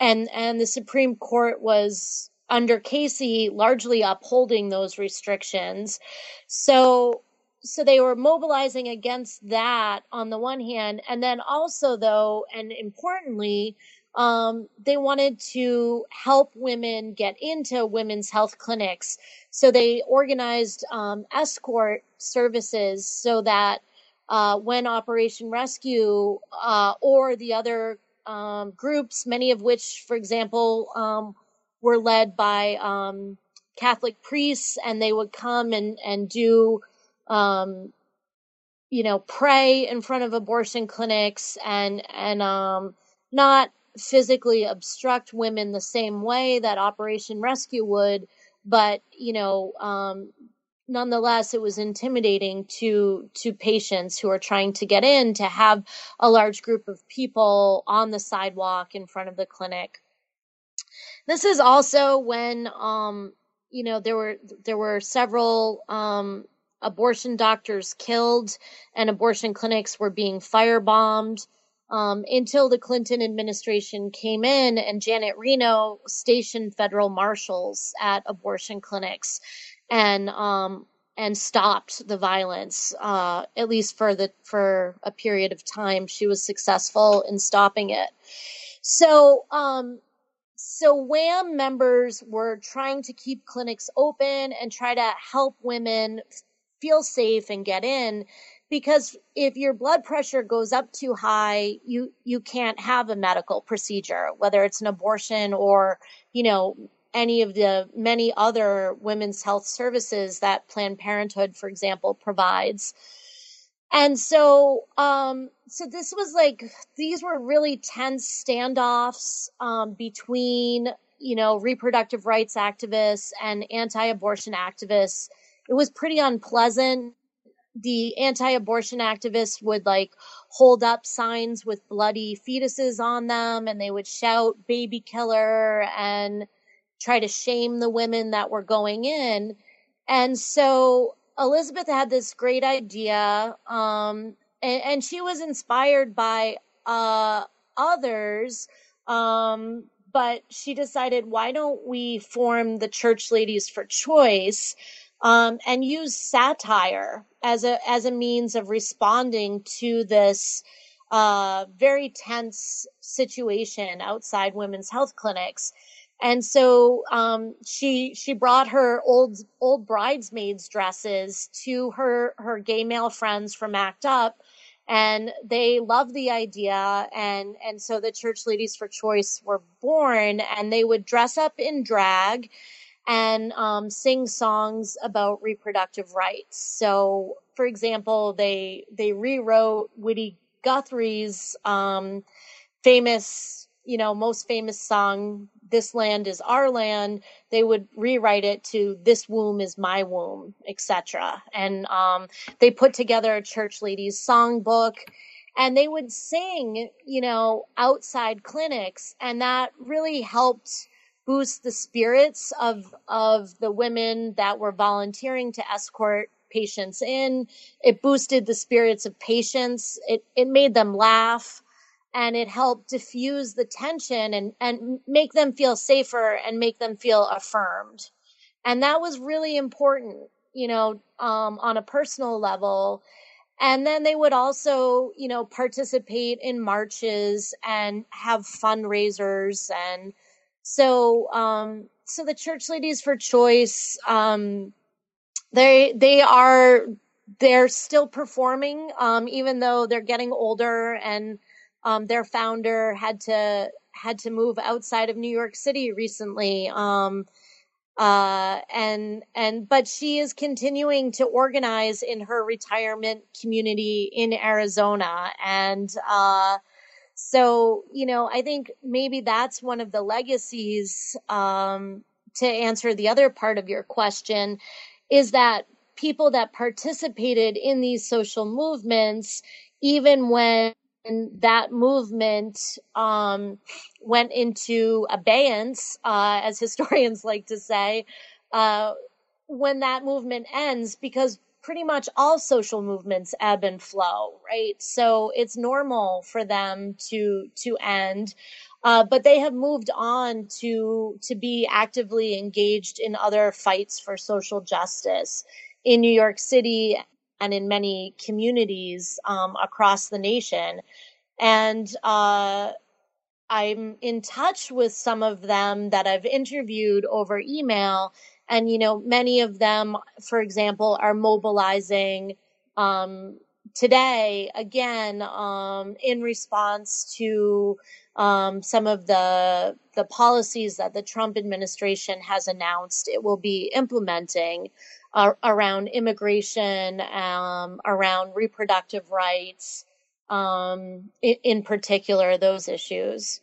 and, and the Supreme Court was under Casey largely upholding those restrictions. So so they were mobilizing against that on the one hand. And then also though and importantly um, they wanted to help women get into women's health clinics. So they organized um, escort services so that uh, when operation rescue uh, or the other um, groups many of which for example um, were led by um, catholic priests and they would come and, and do um, you know, pray in front of abortion clinics and and um, not physically obstruct women the same way that Operation Rescue would, but you know, um, nonetheless, it was intimidating to to patients who are trying to get in to have a large group of people on the sidewalk in front of the clinic. This is also when um, you know there were there were several um, abortion doctors killed and abortion clinics were being firebombed um, until the Clinton administration came in and Janet Reno stationed federal marshals at abortion clinics and um, and stopped the violence uh, at least for the for a period of time. She was successful in stopping it. So um, so WHAM members were trying to keep clinics open and try to help women feel safe and get in because if your blood pressure goes up too high you you can't have a medical procedure whether it's an abortion or you know any of the many other women's health services that planned parenthood for example provides. And so um so this was like these were really tense standoffs um between you know reproductive rights activists and anti-abortion activists it was pretty unpleasant. The anti-abortion activists would like hold up signs with bloody fetuses on them and they would shout baby killer and try to shame the women that were going in. And so Elizabeth had this great idea, um, and, and, she was inspired by uh, others. Um, but she decided, why don't we form the Church Ladies for Choice? Um, and use satire as a as a means of responding to this uh, very tense situation outside women's health clinics. And so um, she she brought her old old bridesmaids dresses to her her gay male friends from ACT UP, and they loved the idea. And and so the Church Ladies for Choice were born, and they would dress up in drag and um, sing songs about reproductive rights. So, for example, they they rewrote Woody Guthrie's um, famous, you know, most famous song, "This Land Is Our Land." They would rewrite it to "This Womb Is My Womb," etc. And um, they put together a church ladies songbook. And they would sing, you know, outside clinics, and that really helped boost the spirits of of the women that were volunteering to escort patients in. It boosted the spirits of patients. It it made them laugh and it helped diffuse the tension and and make them feel safer and make them feel affirmed. And that was really important, you know, um, on a personal level. And then they would also, you know, participate in marches and have fundraisers and so, um, so the Church Ladies for Choice, um, they they are they're still performing, um, even though they're getting older, and um, their founder had to had to move outside of New York City recently. Um, uh, and and but she is continuing to organize in her retirement community in Arizona, and uh, so, you know, I think maybe that's one of the legacies um, to answer the other part of your question is that people that participated in these social movements, even when that movement um, went into abeyance, uh, as historians like to say, uh, when that movement ends, because pretty much all social movements ebb and flow, right? So it's normal for them to to end. Uh, but they have moved on to to be actively engaged in other fights for social justice in New York City and in many communities um, across the nation. And uh, I'm in touch with some of them that I've interviewed over email. And, you know, many of them, for example, are mobilizing um, today again um, in response to um, some of the the policies that the Trump administration has announced it will be implementing uh, around immigration, um, around reproductive rights, um, in, in, particular, those issues.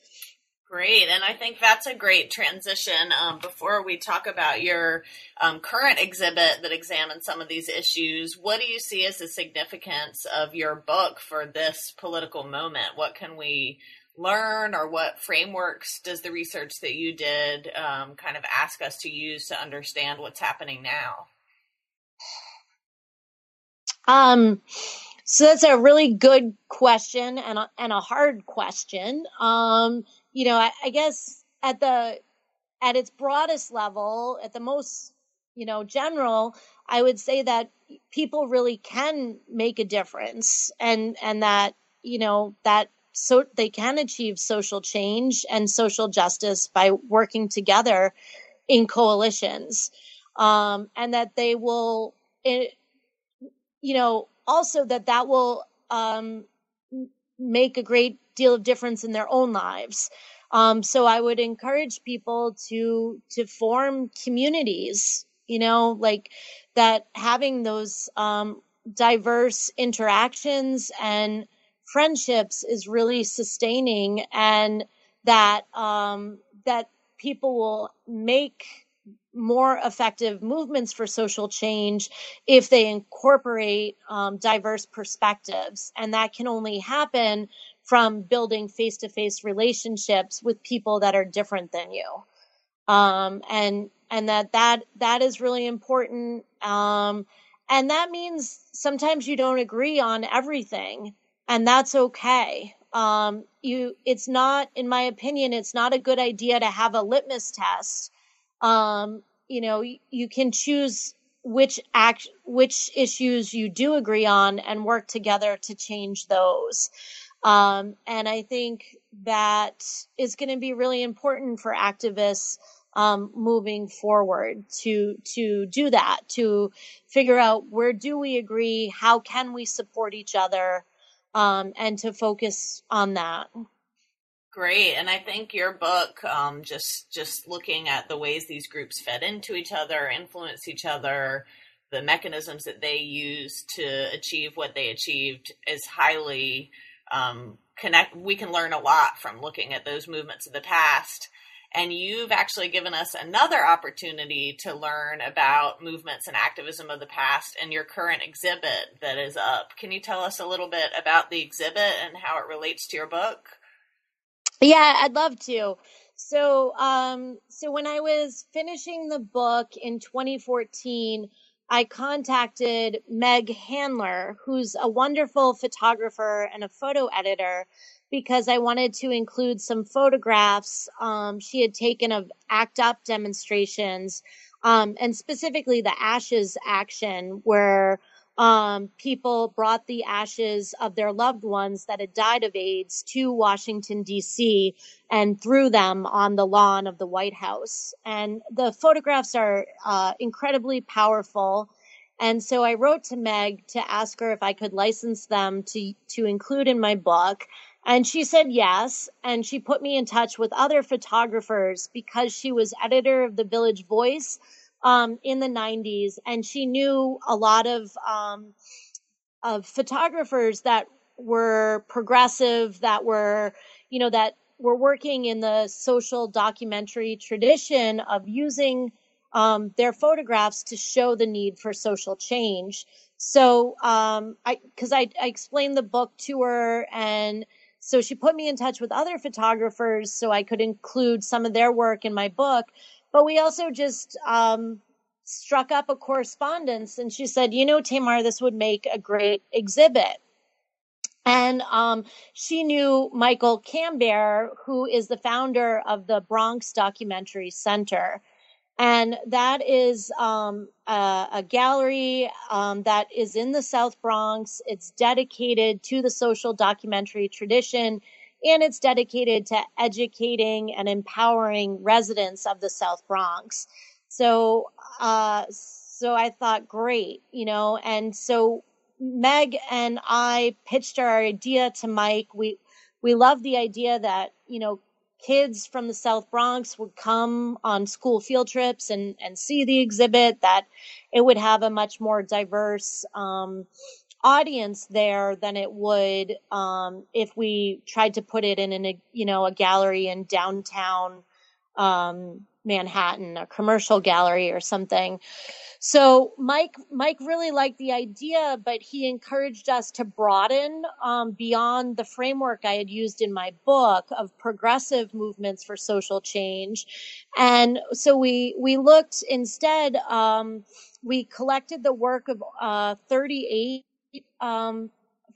Great. And I think that's a great transition. Um, before we talk about your um, current exhibit that examines some of these issues, what do you see as the significance of your book for this political moment? What can we learn or what frameworks does the research that you did um, kind of ask us to use to understand what's happening now? Um, so that's a really good question and a, and a hard question. Um, you know, I, I guess at the at its broadest level, at the most you know general, I would say that people really can make a difference, and and that you know that so they can achieve social change and social justice by working together in coalitions, um, and that they will. It, you know, also that that will um, make a great deal of difference in their own lives. Um, so I would encourage people to to form communities. You know, like that having those um, diverse interactions and friendships is really sustaining, and that um, that people will make more effective movements for social change if they incorporate um, diverse perspectives. And that can only happen from building face to face relationships with people that are different than you. Um, and, and that, that, that is really important. Um, and that means sometimes you don't agree on everything and that's okay. Um, you, it's not, in my opinion, it's not a good idea to have a litmus test um, you know, you can choose which act, which issues you do agree on and work together to change those. Um, and I think that is going to be really important for activists um, moving forward to to do that to figure out where do we agree how can we support each other um, and to focus on that. Great, and I think your book, um, just just looking at the ways these groups fed into each other, influence each other, the mechanisms that they use to achieve what they achieved, is highly um, connect. We can learn a lot from looking at those movements of the past. And you've actually given us another opportunity to learn about movements and activism of the past and your current exhibit that is up. Can you tell us a little bit about the exhibit and how it relates to your book? Yeah, I'd love to. So, um, so when I was finishing the book in 2014, I contacted Meg Handler, who's a wonderful photographer and a photo editor, because I wanted to include some photographs um, she had taken of ACT UP demonstrations, um, and specifically the Ashes action, where um, people brought the ashes of their loved ones that had died of AIDS to Washington, D.C., and threw them on the lawn of the White House. And the photographs are uh, incredibly powerful. And so I wrote to Meg to ask her if I could license them to, to include in my book. And she said yes. And she put me in touch with other photographers because she was editor of the Village Voice um, in the 90s, and she knew a lot of um, of photographers that were progressive, that were you know that were working in the social documentary tradition of using um, their photographs to show the need for social change. So, um, I because I, I explained the book to her and. So she put me in touch with other photographers so I could include some of their work in my book. But we also just um, struck up a correspondence and she said, You know, Tamar, this would make a great exhibit. And um, she knew Michael Kamber, who is the founder of the Bronx Documentary Center. And that is um, a, a, gallery um, that is in the South Bronx. It's dedicated to the social documentary tradition and it's dedicated to educating and empowering residents of the South Bronx. So, uh, so I thought, great, you know, and so Meg and I pitched our idea to Mike. We we love the idea that you know kids from the South Bronx would come on school field trips and and see the exhibit. That it would have a much more diverse um, audience there than it would um, if we tried to put it in a you know a gallery in downtown um, Manhattan, a commercial gallery or something. So Mike, Mike really liked the idea, but he encouraged us to broaden um, beyond the framework I had used in my book of progressive movements for social change. And so we, we looked instead, um, we collected the work of uh, 38 um,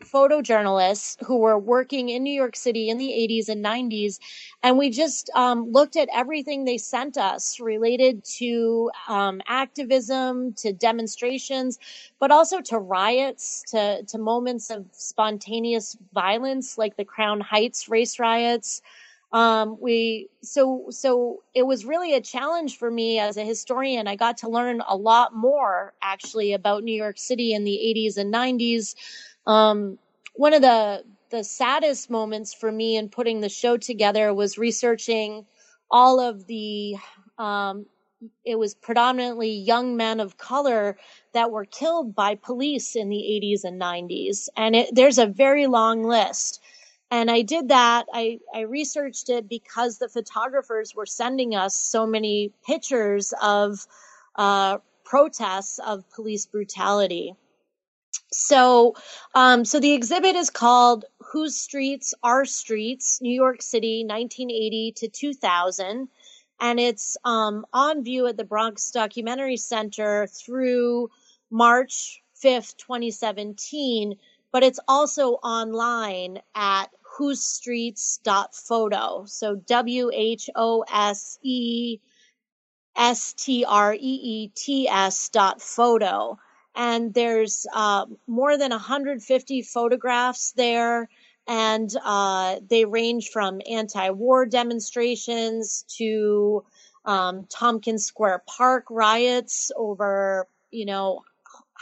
photojournalists who were working in New York City in the 80s and 90s. And we just um, looked at everything they sent us related to um, activism, to demonstrations, but also to riots, to, to moments of spontaneous violence like the Crown Heights race riots. Um, we so so it was really a challenge for me as a historian. I got to learn a lot more actually about New York City in the 80s and 90s um, one of the the saddest moments for me in putting the show together was researching all of the um, it was predominantly young men of color that were killed by police in the 80s and 90s and it, there's a very long list and i did that. I, I researched it because the photographers were sending us so many pictures of uh, protests of police brutality. So, um, so the exhibit is called "Whose Streets Our Streets: New York City, 1980 to 2000," and it's um, on view at the Bronx Documentary Center through March 5th, 2017. But it's also online at whosestreets.photo. So W H O S E S T R E E T S dot photo and there's uh, more than 150 photographs there and uh, they range from anti-war demonstrations to um, Tompkins Square Park riots over, you know,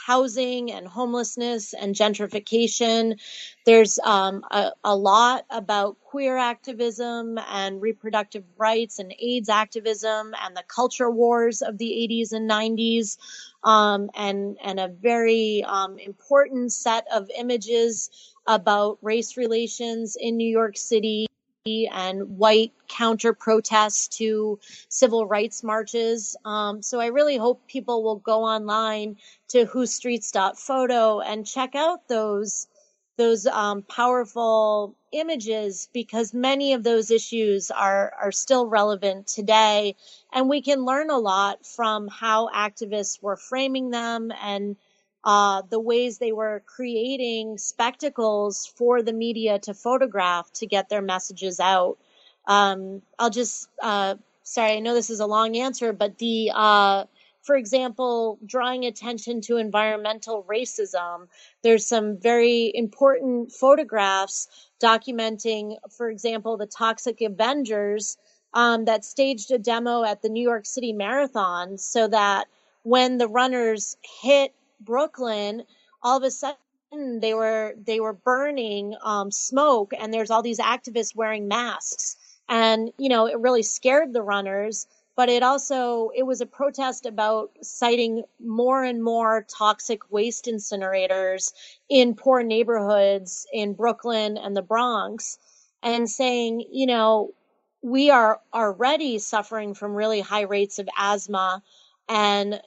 housing and homelessness and gentrification. There's um, a, a, lot about queer activism and reproductive rights and AIDS activism and the culture wars of the 80s and 90s, um, and and a very um, important set of images about race relations in New York City and white counter protests to civil rights marches. Um, so I really hope people will go online to whosestreets.photo and check out those those um, powerful images because many of those issues are are still relevant today, and we can learn a lot from how activists were framing them and uh, the ways they were creating spectacles for the media to photograph to get their messages out. Um, I'll just, uh, sorry, I know this is a long answer, but the, uh, for example, drawing attention to environmental racism. There's some very important photographs documenting, for example, the Toxic Avengers um, that staged a demo at the New York City Marathon so that when the runners hit Brooklyn, all of a sudden they were they were burning um, smoke, and there's all these activists wearing masks, and you know it really scared the runners. But it also it was a protest about siting more and more toxic waste incinerators in poor neighborhoods in Brooklyn and the Bronx, and saying you know we are already suffering from really high rates of asthma and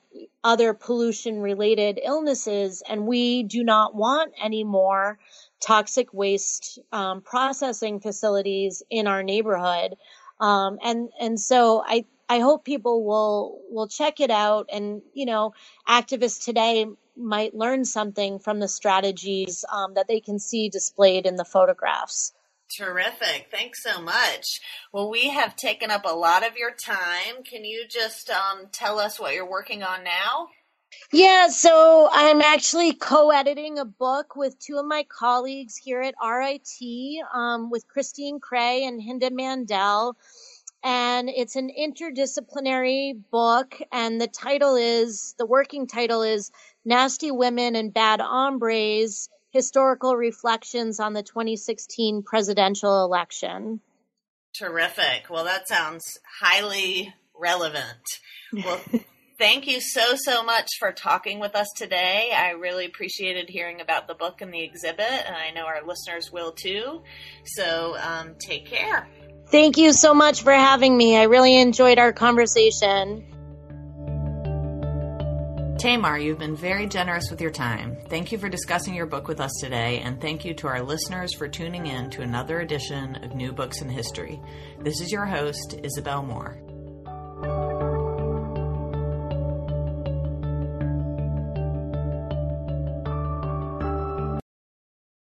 other pollution related illnesses. And we do not want any more toxic waste um, processing facilities in our neighborhood. Um, and, and so I, I hope people will, will check it out. And, you know, activists today might learn something from the strategies um, that they can see displayed in the photographs. Terrific. Thanks so much. Well, we have taken up a lot of your time. Can you just um, tell us what you're working on now? Yeah, so I'm actually co editing a book with two of my colleagues here at RIT um, with Christine Kray and Hinda Mandell. And it's an interdisciplinary book, and the title is the working title is Nasty Women and Bad Hombres Historical Reflections on the 2016 Presidential Election. Terrific. Well, that sounds highly relevant. Well, thank you so, so much for talking with us today. I really appreciated hearing about the book and the exhibit, and I know our listeners will too. So um, take care. Thank you so much for having me. I really enjoyed our conversation. Tamar, you've been very generous with your time. Thank you for discussing your book with us today, and thank you to our listeners for tuning in to another edition of New Books in History. This is your host, Isabel Moore.